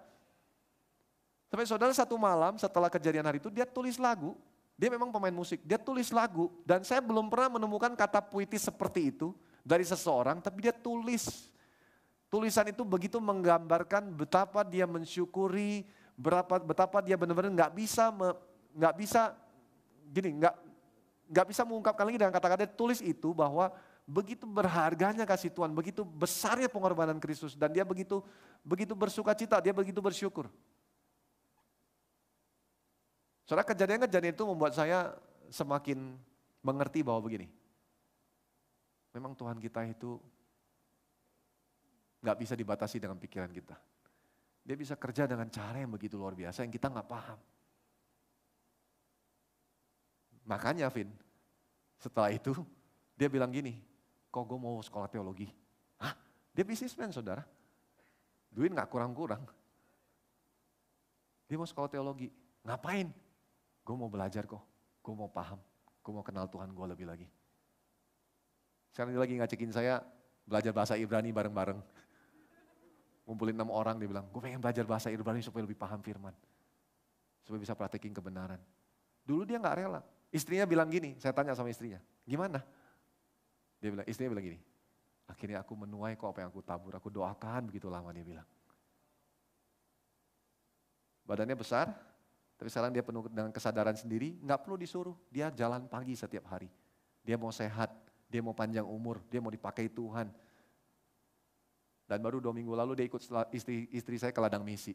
Sampai saudara satu malam setelah kejadian hari itu dia tulis lagu, dia memang pemain musik, dia tulis lagu dan saya belum pernah menemukan kata puitis seperti itu dari seseorang, tapi dia tulis. Tulisan itu begitu menggambarkan betapa dia mensyukuri, berapa betapa dia benar-benar nggak bisa nggak bisa gini nggak nggak bisa mengungkapkan lagi dengan kata-kata tulis itu bahwa begitu berharganya kasih Tuhan, begitu besarnya pengorbanan Kristus dan dia begitu begitu bersuka cita, dia begitu bersyukur. Saudara kejadian-kejadian itu membuat saya semakin mengerti bahwa begini. Memang Tuhan kita itu nggak bisa dibatasi dengan pikiran kita. Dia bisa kerja dengan cara yang begitu luar biasa yang kita nggak paham. Makanya Vin, setelah itu dia bilang gini, kok gue mau sekolah teologi? Hah? Dia bisnismen saudara. Duit gak kurang-kurang. Dia mau sekolah teologi. Ngapain? Gue mau belajar kok, gue mau paham, gue mau kenal Tuhan gue lebih lagi. Sekarang dia lagi ngajakin saya belajar bahasa Ibrani bareng-bareng. Ngumpulin enam orang, dia bilang, gue pengen belajar bahasa Ibrani supaya lebih paham firman. Supaya bisa praktekin kebenaran. Dulu dia nggak rela. Istrinya bilang gini, saya tanya sama istrinya, gimana? Dia bilang, istrinya bilang gini, akhirnya aku menuai kok apa yang aku tabur, aku doakan begitu lama dia bilang. Badannya besar, tapi sekarang dia penuh dengan kesadaran sendiri, nggak perlu disuruh, dia jalan pagi setiap hari. Dia mau sehat, dia mau panjang umur, dia mau dipakai Tuhan. Dan baru dua minggu lalu dia ikut istri, istri saya ke ladang misi.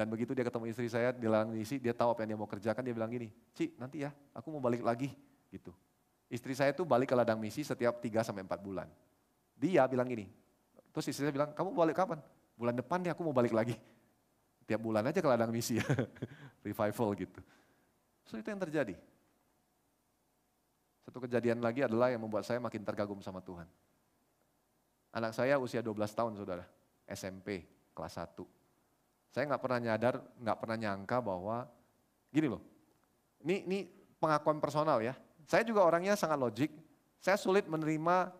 Dan begitu dia ketemu istri saya di ladang misi, dia tahu apa yang dia mau kerjakan, dia bilang gini, Ci nanti ya aku mau balik lagi. gitu. Istri saya tuh balik ke ladang misi setiap 3 sampai 4 bulan. Dia bilang gini, terus istri saya bilang, kamu balik kapan? Bulan depan nih aku mau balik lagi. Tiap bulan aja ke ladang misi ya, [laughs] revival gitu. So itu yang terjadi. Satu kejadian lagi adalah yang membuat saya makin tergagum sama Tuhan. Anak saya usia 12 tahun saudara, SMP kelas 1. Saya nggak pernah nyadar, nggak pernah nyangka bahwa gini loh, ini, ini pengakuan personal ya. Saya juga orangnya sangat logik, saya sulit menerima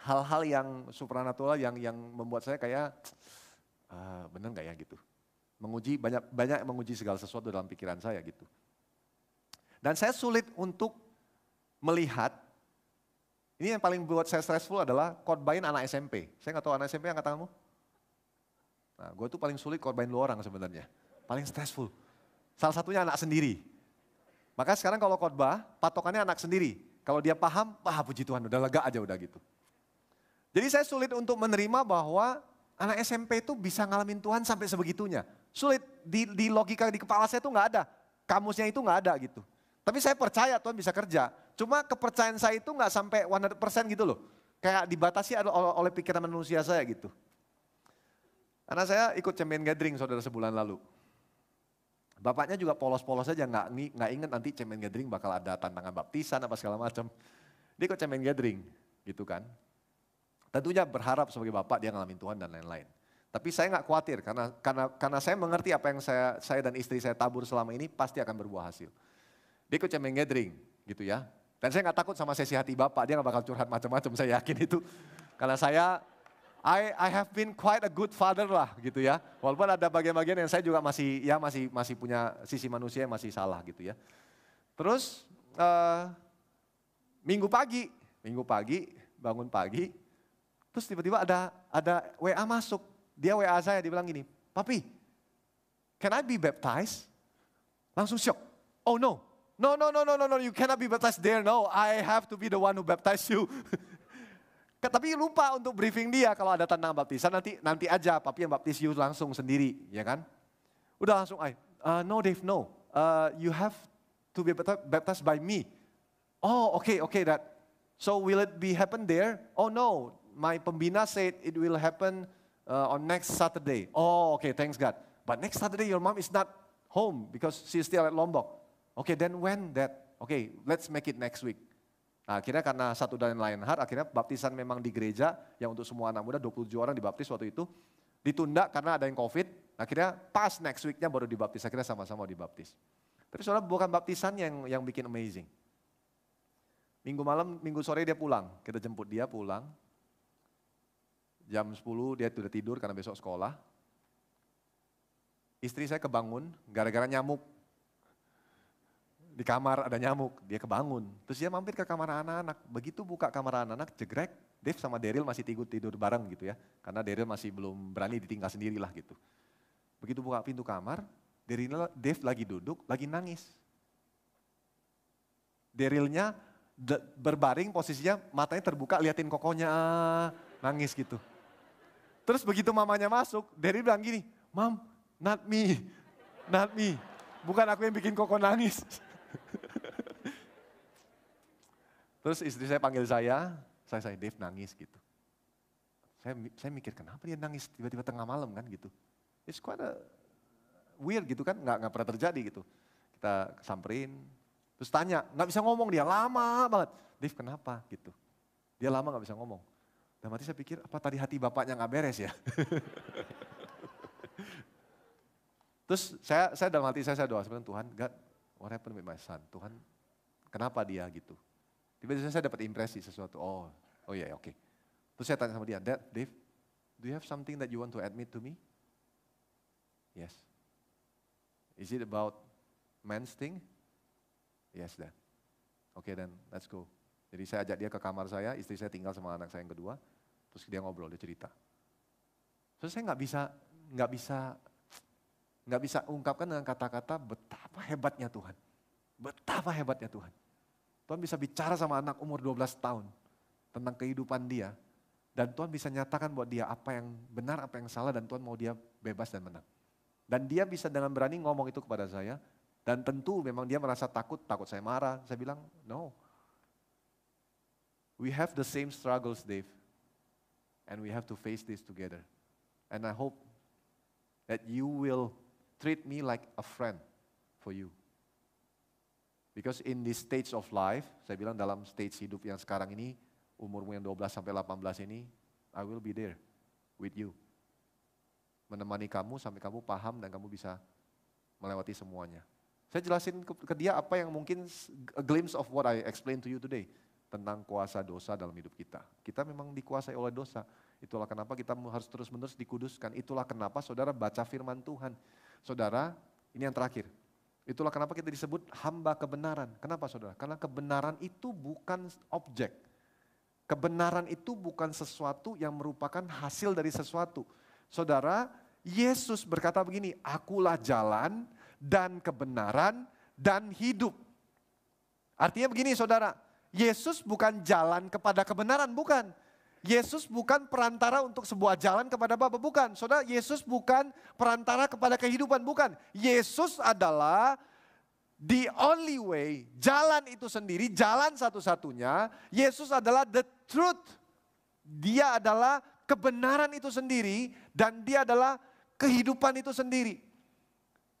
hal-hal yang supranatural yang yang membuat saya kayak uh, bener nggak ya gitu. Menguji banyak banyak menguji segala sesuatu dalam pikiran saya gitu. Dan saya sulit untuk melihat ini yang paling buat saya stressful adalah khotbahin anak SMP. Saya nggak tahu anak SMP angkat tanganmu? Nah, gue tuh paling sulit khotbahin lu orang sebenarnya. Paling stressful. Salah satunya anak sendiri. Maka sekarang kalau khotbah, patokannya anak sendiri. Kalau dia paham, ah puji Tuhan, udah lega aja udah gitu. Jadi saya sulit untuk menerima bahwa anak SMP itu bisa ngalamin Tuhan sampai sebegitunya. Sulit, di, di logika di kepala saya itu nggak ada. Kamusnya itu nggak ada gitu. Tapi saya percaya Tuhan bisa kerja. Cuma kepercayaan saya itu nggak sampai 100% gitu loh. Kayak dibatasi oleh pikiran manusia saya gitu. Karena saya ikut champion gathering saudara sebulan lalu. Bapaknya juga polos-polos aja nggak nggak inget nanti champion gathering bakal ada tantangan baptisan apa segala macam. Dia ikut champion gathering gitu kan. Tentunya berharap sebagai bapak dia ngalamin Tuhan dan lain-lain. Tapi saya nggak khawatir karena karena karena saya mengerti apa yang saya saya dan istri saya tabur selama ini pasti akan berbuah hasil. Dia ikut champion gathering gitu ya. Dan saya nggak takut sama sesi hati Bapak, dia nggak bakal curhat macam-macam, saya yakin itu. Karena saya, I, I have been quite a good father lah gitu ya. Walaupun ada bagian-bagian yang saya juga masih ya masih masih punya sisi manusia yang masih salah gitu ya. Terus uh, minggu pagi, minggu pagi bangun pagi, terus tiba-tiba ada ada WA masuk. Dia WA saya, dia bilang gini, Papi, can I be baptized? Langsung shock. Oh no, No, no, no, no, no, no, you cannot be baptized there. No, I have to be the one who baptize you. [laughs] Tapi lupa untuk briefing dia kalau ada tanda baptisan nanti nanti aja papi yang baptis you langsung sendiri, ya kan? Udah langsung, I, uh, no Dave, no, uh, you have to be baptized by me. Oh, okay, okay, that. So will it be happen there? Oh no, my pembina said it will happen uh, on next Saturday. Oh, okay, thanks God. But next Saturday your mom is not home because she's still at Lombok. Okay, then when that? Okay, let's make it next week. Akhirnya karena satu dan lain hal, akhirnya baptisan memang di gereja yang untuk semua anak muda 27 orang dibaptis waktu itu ditunda karena ada yang covid. Akhirnya pas next weeknya baru dibaptis. Akhirnya sama-sama dibaptis. Tapi saudara bukan baptisan yang yang bikin amazing. Minggu malam, minggu sore dia pulang. Kita jemput dia pulang. Jam 10 dia sudah tidur karena besok sekolah. Istri saya kebangun gara-gara nyamuk di kamar ada nyamuk, dia kebangun. Terus dia mampir ke kamar anak-anak. Begitu buka kamar anak-anak, jegrek, Dave sama Daryl masih tidur tidur bareng gitu ya. Karena Daryl masih belum berani ditinggal sendirilah gitu. Begitu buka pintu kamar, Daryl, Dave lagi duduk, lagi nangis. Darylnya berbaring posisinya matanya terbuka liatin kokonya nangis gitu. Terus begitu mamanya masuk, Daryl bilang gini, Mam, not me, not me. Bukan aku yang bikin koko nangis. [laughs] Terus istri saya panggil saya, saya saya Dave nangis gitu. Saya saya mikir kenapa dia nangis tiba-tiba tengah malam kan gitu. It's quite a weird gitu kan, nggak nggak pernah terjadi gitu. Kita samperin, terus tanya, nggak bisa ngomong dia lama banget. Dave kenapa gitu? Dia lama nggak bisa ngomong. Dan mati saya pikir apa tadi hati bapaknya nggak beres ya? [laughs] Terus saya saya dalam hati saya saya doa sebenarnya Tuhan, God, what happened with my son? Tuhan, kenapa dia gitu? Tiba-tiba saya dapat impresi sesuatu. Oh, oh iya, yeah, oke. Okay. Terus saya tanya sama dia, Dad, Dave, do you have something that you want to admit to me? Yes. Is it about man's thing? Yes, Dad. Oke, okay, then let's go. Jadi saya ajak dia ke kamar saya, istri saya tinggal sama anak saya yang kedua, terus dia ngobrol, dia cerita. Terus saya nggak bisa nggak bisa nggak bisa ungkapkan dengan kata-kata betapa hebatnya Tuhan. Betapa hebatnya Tuhan. Tuhan bisa bicara sama anak umur 12 tahun tentang kehidupan dia. Dan Tuhan bisa nyatakan buat dia apa yang benar, apa yang salah, dan Tuhan mau dia bebas dan menang. Dan dia bisa dengan berani ngomong itu kepada saya, dan tentu memang dia merasa takut, takut saya marah. Saya bilang, no. We have the same struggles, Dave. And we have to face this together. And I hope that you will treat me like a friend for you. Because in this stage of life, saya bilang dalam stage hidup yang sekarang ini, umurmu yang 12 sampai 18 ini, I will be there with you. Menemani kamu sampai kamu paham dan kamu bisa melewati semuanya. Saya jelasin ke, ke dia apa yang mungkin a glimpse of what I explain to you today tentang kuasa dosa dalam hidup kita. Kita memang dikuasai oleh dosa. Itulah kenapa kita harus terus-menerus dikuduskan. Itulah kenapa saudara baca firman Tuhan. Saudara, ini yang terakhir. Itulah kenapa kita disebut hamba kebenaran. Kenapa saudara? Karena kebenaran itu bukan objek. Kebenaran itu bukan sesuatu yang merupakan hasil dari sesuatu. Saudara, Yesus berkata begini, akulah jalan dan kebenaran dan hidup. Artinya begini saudara, Yesus bukan jalan kepada kebenaran, bukan. Yesus bukan perantara untuk sebuah jalan kepada Bapa, bukan. Saudara, Yesus bukan perantara kepada kehidupan, bukan. Yesus adalah the only way, jalan itu sendiri, jalan satu-satunya. Yesus adalah the truth. Dia adalah kebenaran itu sendiri dan dia adalah kehidupan itu sendiri.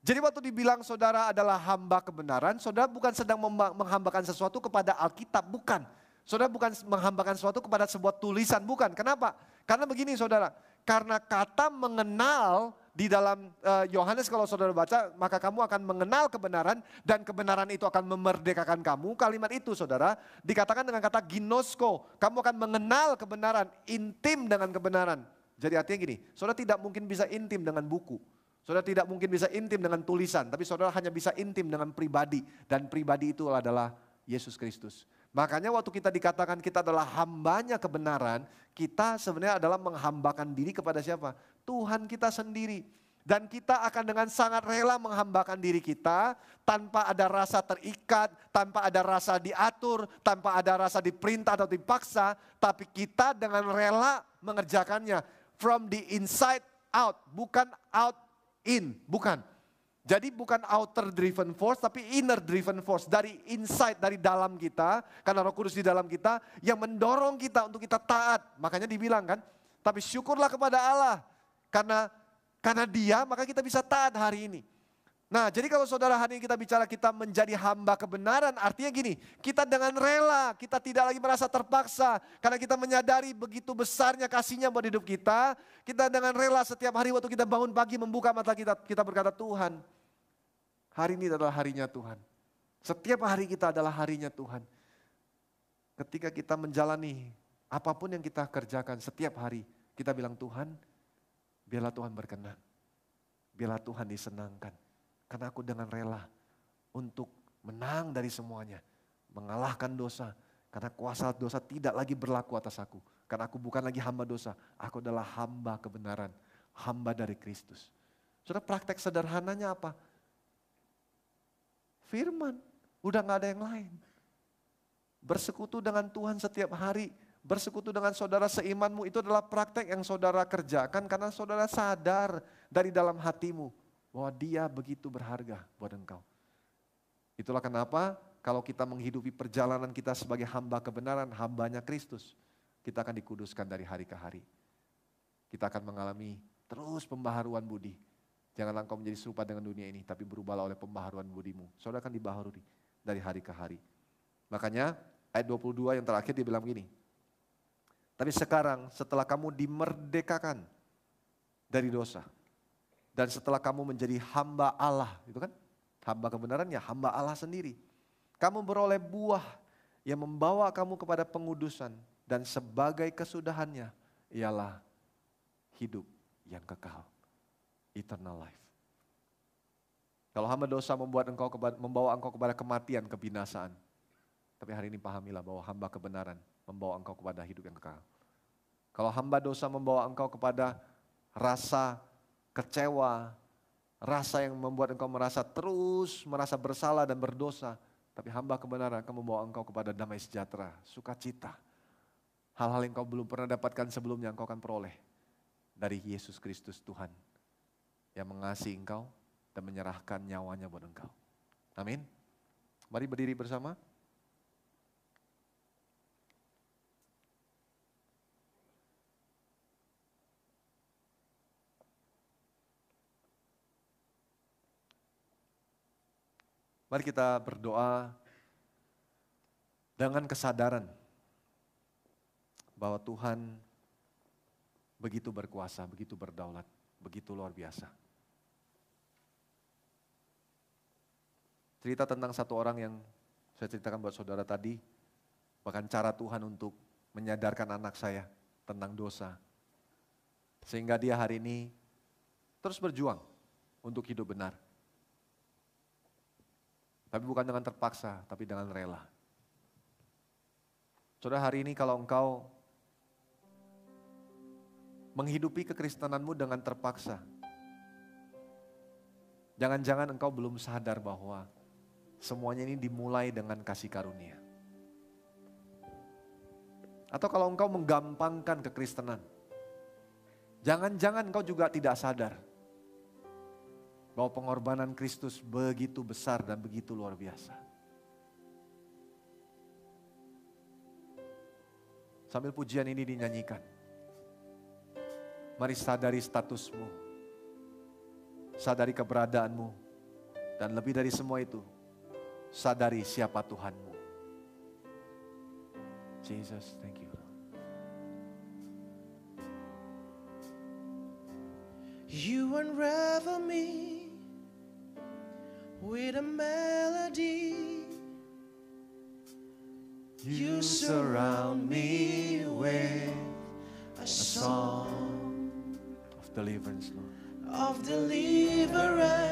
Jadi waktu dibilang saudara adalah hamba kebenaran, saudara bukan sedang menghambakan sesuatu kepada Alkitab, bukan. Saudara bukan menghambakan sesuatu kepada sebuah tulisan, bukan. Kenapa? Karena begini saudara, karena kata mengenal di dalam eh, Yohanes uh, kalau saudara baca, maka kamu akan mengenal kebenaran dan kebenaran itu akan memerdekakan kamu. Kalimat itu saudara dikatakan dengan kata ginosko, kamu akan mengenal kebenaran, intim dengan kebenaran. Jadi artinya gini, saudara tidak mungkin bisa intim dengan buku. Saudara tidak mungkin bisa intim dengan tulisan, tapi saudara hanya bisa intim dengan pribadi. Dan pribadi itu adalah Yesus Kristus. Makanya waktu kita dikatakan kita adalah hambanya kebenaran, kita sebenarnya adalah menghambakan diri kepada siapa? Tuhan kita sendiri. Dan kita akan dengan sangat rela menghambakan diri kita tanpa ada rasa terikat, tanpa ada rasa diatur, tanpa ada rasa diperintah atau dipaksa. Tapi kita dengan rela mengerjakannya. From the inside out, bukan out in, bukan. Jadi bukan outer driven force tapi inner driven force dari inside dari dalam kita karena Roh Kudus di dalam kita yang mendorong kita untuk kita taat. Makanya dibilang kan, tapi syukurlah kepada Allah karena karena Dia maka kita bisa taat hari ini. Nah, jadi kalau saudara hari ini kita bicara kita menjadi hamba kebenaran, artinya gini, kita dengan rela, kita tidak lagi merasa terpaksa, karena kita menyadari begitu besarnya kasihnya buat hidup kita, kita dengan rela setiap hari waktu kita bangun pagi membuka mata kita, kita berkata Tuhan, hari ini adalah harinya Tuhan. Setiap hari kita adalah harinya Tuhan. Ketika kita menjalani apa pun yang kita kerjakan setiap hari, kita bilang Tuhan, biarlah Tuhan berkenan. Biarlah Tuhan disenangkan karena aku dengan rela untuk menang dari semuanya. Mengalahkan dosa. Karena kuasa dosa tidak lagi berlaku atas aku. Karena aku bukan lagi hamba dosa. Aku adalah hamba kebenaran. Hamba dari Kristus. Sudah praktek sederhananya apa? Firman. Udah gak ada yang lain. Bersekutu dengan Tuhan setiap hari. Bersekutu dengan saudara seimanmu itu adalah praktek yang saudara kerjakan karena saudara sadar dari dalam hatimu bahwa dia begitu berharga buat engkau. Itulah kenapa kalau kita menghidupi perjalanan kita sebagai hamba kebenaran, hambanya Kristus, kita akan dikuduskan dari hari ke hari. Kita akan mengalami terus pembaharuan budi. Janganlah engkau menjadi serupa dengan dunia ini, tapi berubahlah oleh pembaharuan budimu. Saudara akan dibaharui dari hari ke hari. Makanya ayat 22 yang terakhir dia bilang begini. Tapi sekarang setelah kamu dimerdekakan dari dosa, Dan setelah kamu menjadi hamba Allah, itu kan? Hamba kebenaran ya hamba Allah sendiri. Kamu beroleh buah yang membawa kamu kepada pengudusan dan sebagai kesudahannya ialah hidup yang kekal. Eternal life. Kalau hamba dosa membuat engkau membawa engkau kepada kematian, kebinasaan. Tapi hari ini pahamilah bahwa hamba kebenaran membawa engkau kepada hidup yang kekal. Kalau hamba dosa membawa engkau kepada rasa kecewa, rasa yang membuat engkau merasa terus merasa bersalah dan berdosa, tapi hamba kebenaran akan membawa engkau kepada damai sejahtera, sukacita. Hal-hal yang kau belum pernah dapatkan sebelumnya engkau akan peroleh dari Yesus Kristus Tuhan yang mengasihi engkau dan menyerahkan nyawanya buat engkau. Amin. Mari berdiri bersama. Mari kita berdoa dengan kesadaran bahwa Tuhan begitu berkuasa, begitu berdaulat, begitu luar biasa. Cerita tentang satu orang yang saya ceritakan buat saudara tadi, bahkan cara Tuhan untuk menyadarkan anak saya tentang dosa. Sehingga dia hari ini terus berjuang untuk hidup benar. Tapi bukan dengan terpaksa, tapi dengan rela. Saudara hari ini kalau engkau menghidupi kekristenanmu dengan terpaksa, jangan-jangan engkau belum sadar bahwa semuanya ini dimulai dengan kasih karunia. Atau kalau engkau menggampangkan kekristenan, jangan-jangan engkau juga tidak sadar bahwa pengorbanan Kristus begitu besar dan begitu luar biasa. Sambil pujian ini dinyanyikan, mari sadari statusmu, sadari keberadaanmu, dan lebih dari semua itu, sadari siapa Tuhanmu. Jesus, thank you. You unravel me with a melody. You surround me with a song of deliverance, Lord. of deliverance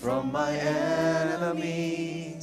from my enemies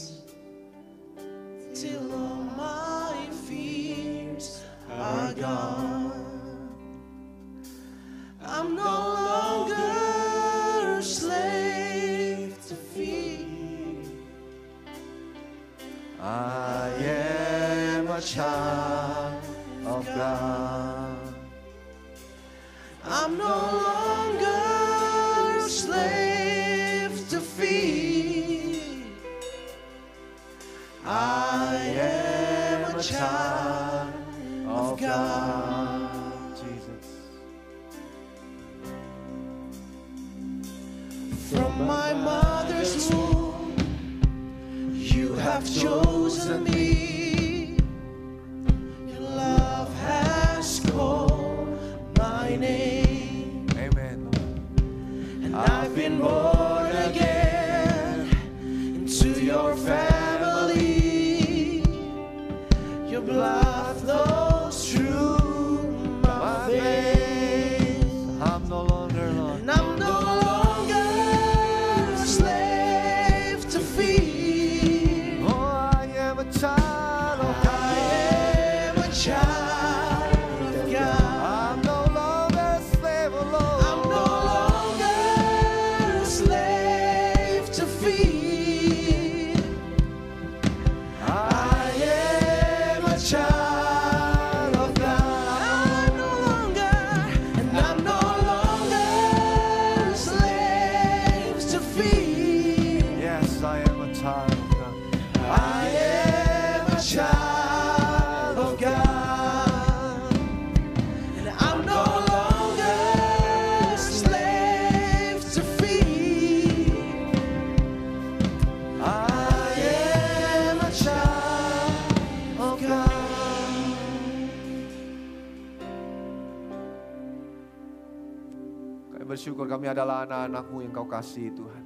kami adalah anak-anakmu yang kau kasih Tuhan.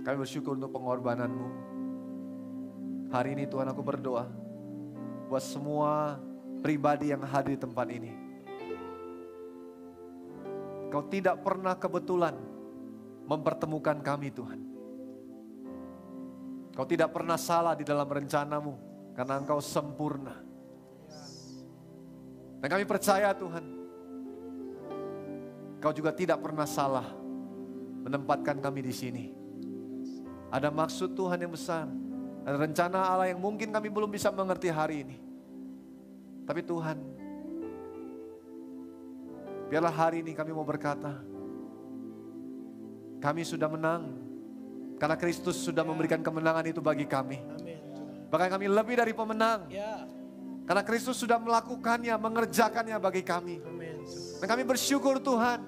Kami bersyukur untuk pengorbananmu. Hari ini Tuhan aku berdoa buat semua pribadi yang hadir di tempat ini. Kau tidak pernah kebetulan mempertemukan kami Tuhan. Kau tidak pernah salah di dalam rencanamu karena engkau sempurna. Dan kami percaya Tuhan, Kau juga tidak pernah salah menempatkan kami di sini. Ada maksud Tuhan yang besar, ada rencana Allah yang mungkin kami belum bisa mengerti hari ini. Tapi Tuhan, biarlah hari ini kami mau berkata, kami sudah menang karena Kristus sudah memberikan kemenangan itu bagi kami. Bahkan kami lebih dari pemenang Ya. Karena Kristus sudah melakukannya, mengerjakannya bagi kami. Dan kami bersyukur Tuhan.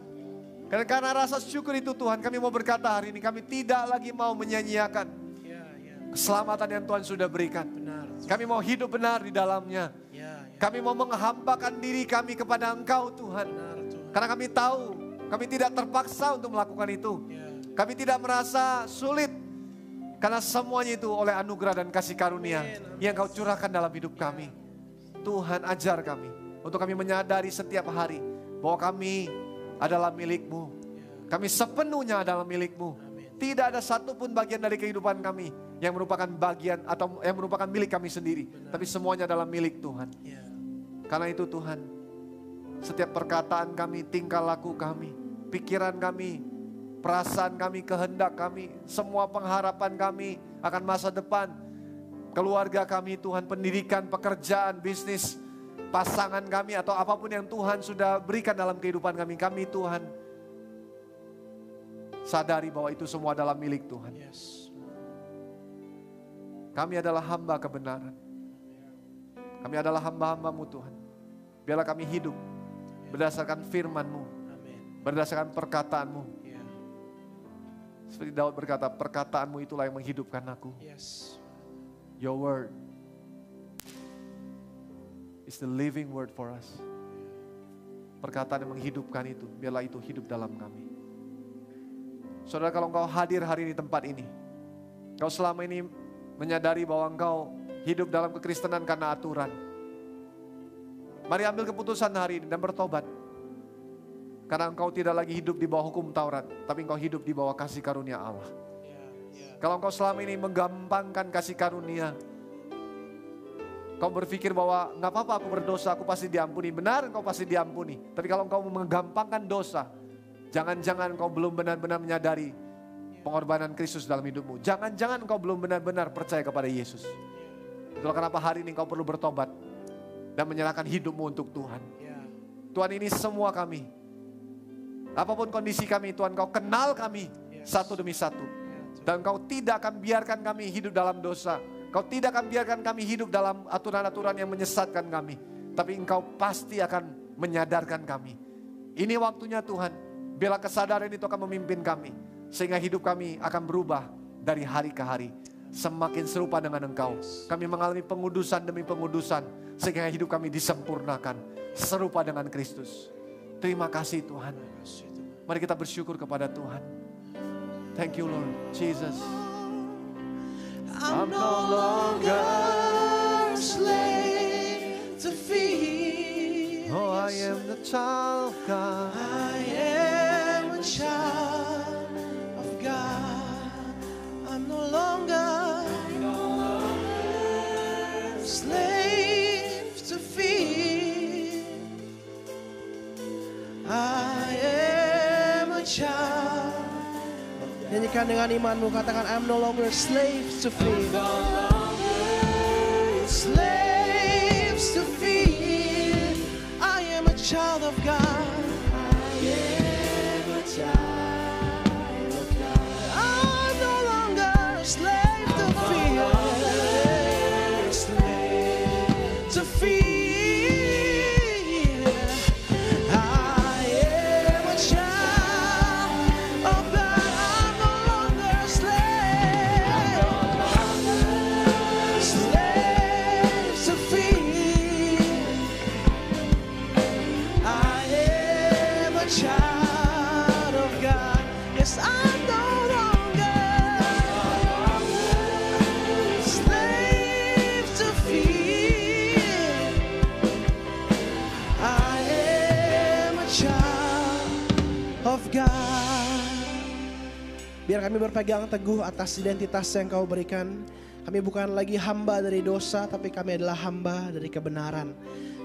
Karena, karena rasa syukur itu Tuhan kami mau berkata hari ini kami tidak lagi mau menyanyiakan Ya, ya. keselamatan yang Tuhan sudah berikan. Kami mau hidup benar di dalamnya. Ya. Kami mau menghambakan diri kami kepada Engkau Tuhan. Karena kami tahu kami tidak terpaksa untuk melakukan itu. Kami tidak merasa sulit. Karena semuanya itu oleh anugerah dan kasih karunia yang kau curahkan dalam hidup kami. Tuhan ajar kami untuk kami menyadari setiap hari bahwa kami adalah milikmu. Kami sepenuhnya adalah milikmu. Tidak ada satupun bagian dari kehidupan kami yang merupakan bagian atau yang merupakan milik kami sendiri. Tapi semuanya adalah milik Tuhan. Ya. Karena itu Tuhan, setiap perkataan kami, tingkah laku kami, pikiran kami, perasaan kami, kehendak kami, semua pengharapan kami akan masa depan, keluarga kami Tuhan, pendidikan, pekerjaan, bisnis, pasangan kami atau apa pun yang Tuhan sudah berikan dalam kehidupan kami, kami Tuhan sadari bahwa itu semua adalah milik Tuhan. Yes. Kami adalah hamba kebenaran. Kami adalah hamba-hambamu Tuhan. Biarlah kami hidup berdasarkan firman-Mu, berdasarkan perkataan-Mu. Ya. Seperti Daud berkata, perkataan-Mu itulah yang menghidupkan aku. Yes. Your word is the living word for us. Perkataan yang menghidupkan itu, biarlah itu hidup dalam kami. Saudara kalau engkau hadir hari ini tempat ini, engkau selama ini menyadari bahwa engkau hidup dalam kekristenan karena aturan. Mari ambil keputusan hari ini dan bertobat. Karena engkau tidak lagi hidup di bawah hukum Taurat, tapi engkau hidup di bawah kasih karunia Allah. Kalau engkau selama ini menggampangkan kasih karunia, kau berpikir bahwa nggak apa-apa aku berdosa, aku pasti diampuni. Benar engkau pasti diampuni. Tapi kalau engkau menggampangkan dosa, jangan-jangan engkau belum benar-benar menyadari pengorbanan Kristus dalam hidupmu. Jangan-jangan engkau belum benar-benar percaya kepada Yesus. Itulah kenapa hari ini engkau perlu bertobat dan menyerahkan hidupmu untuk Tuhan. Tuhan ini semua kami. Apa pun kondisi kami, Tuhan kau kenal kami satu demi satu. Dan kau tidak akan biarkan kami hidup dalam dosa. Kau tidak akan biarkan kami hidup dalam aturan-aturan yang menyesatkan kami. Tapi engkau pasti akan menyadarkan kami. Ini waktunya Tuhan. Bila kesadaran itu akan memimpin kami. Sehingga hidup kami akan berubah dari hari ke hari. Semakin serupa dengan engkau. Kami mengalami pengudusan demi pengudusan. Sehingga hidup kami disempurnakan. Serupa dengan Kristus. Terima kasih, Tuhan. Mari kita bersyukur kepada Tuhan. Thank you Lord Jesus. I'm no longer a slave to fear. Oh, I am the child of God. I am a child of God. I'm no longer a slave Nyanyikan dengan imanmu, katakan I'm no longer slave to fear. Biar kami berpegang teguh atas identitas yang kau berikan. Kami bukan lagi hamba dari dosa, tapi kami adalah hamba dari kebenaran.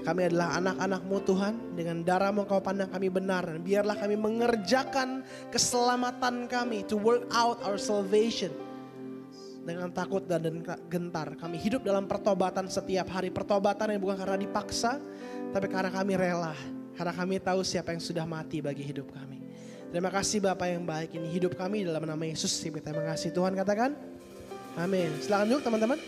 Kami adalah anak-anakmu Tuhan, dengan darahmu kau pandang kami benar. Biarlah kami mengerjakan keselamatan kami, to work out our salvation. Dengan takut dan gentar, kami hidup dalam pertobatan setiap hari. Pertobatan yang bukan karena dipaksa, tapi karena kami rela. Karena kami tahu siapa yang sudah mati bagi hidup kami. Terima kasih Bapak yang baik ini hidup kami dalam nama Yesus. Terima kasih Tuhan katakan. Amin. Silakan duduk teman-teman.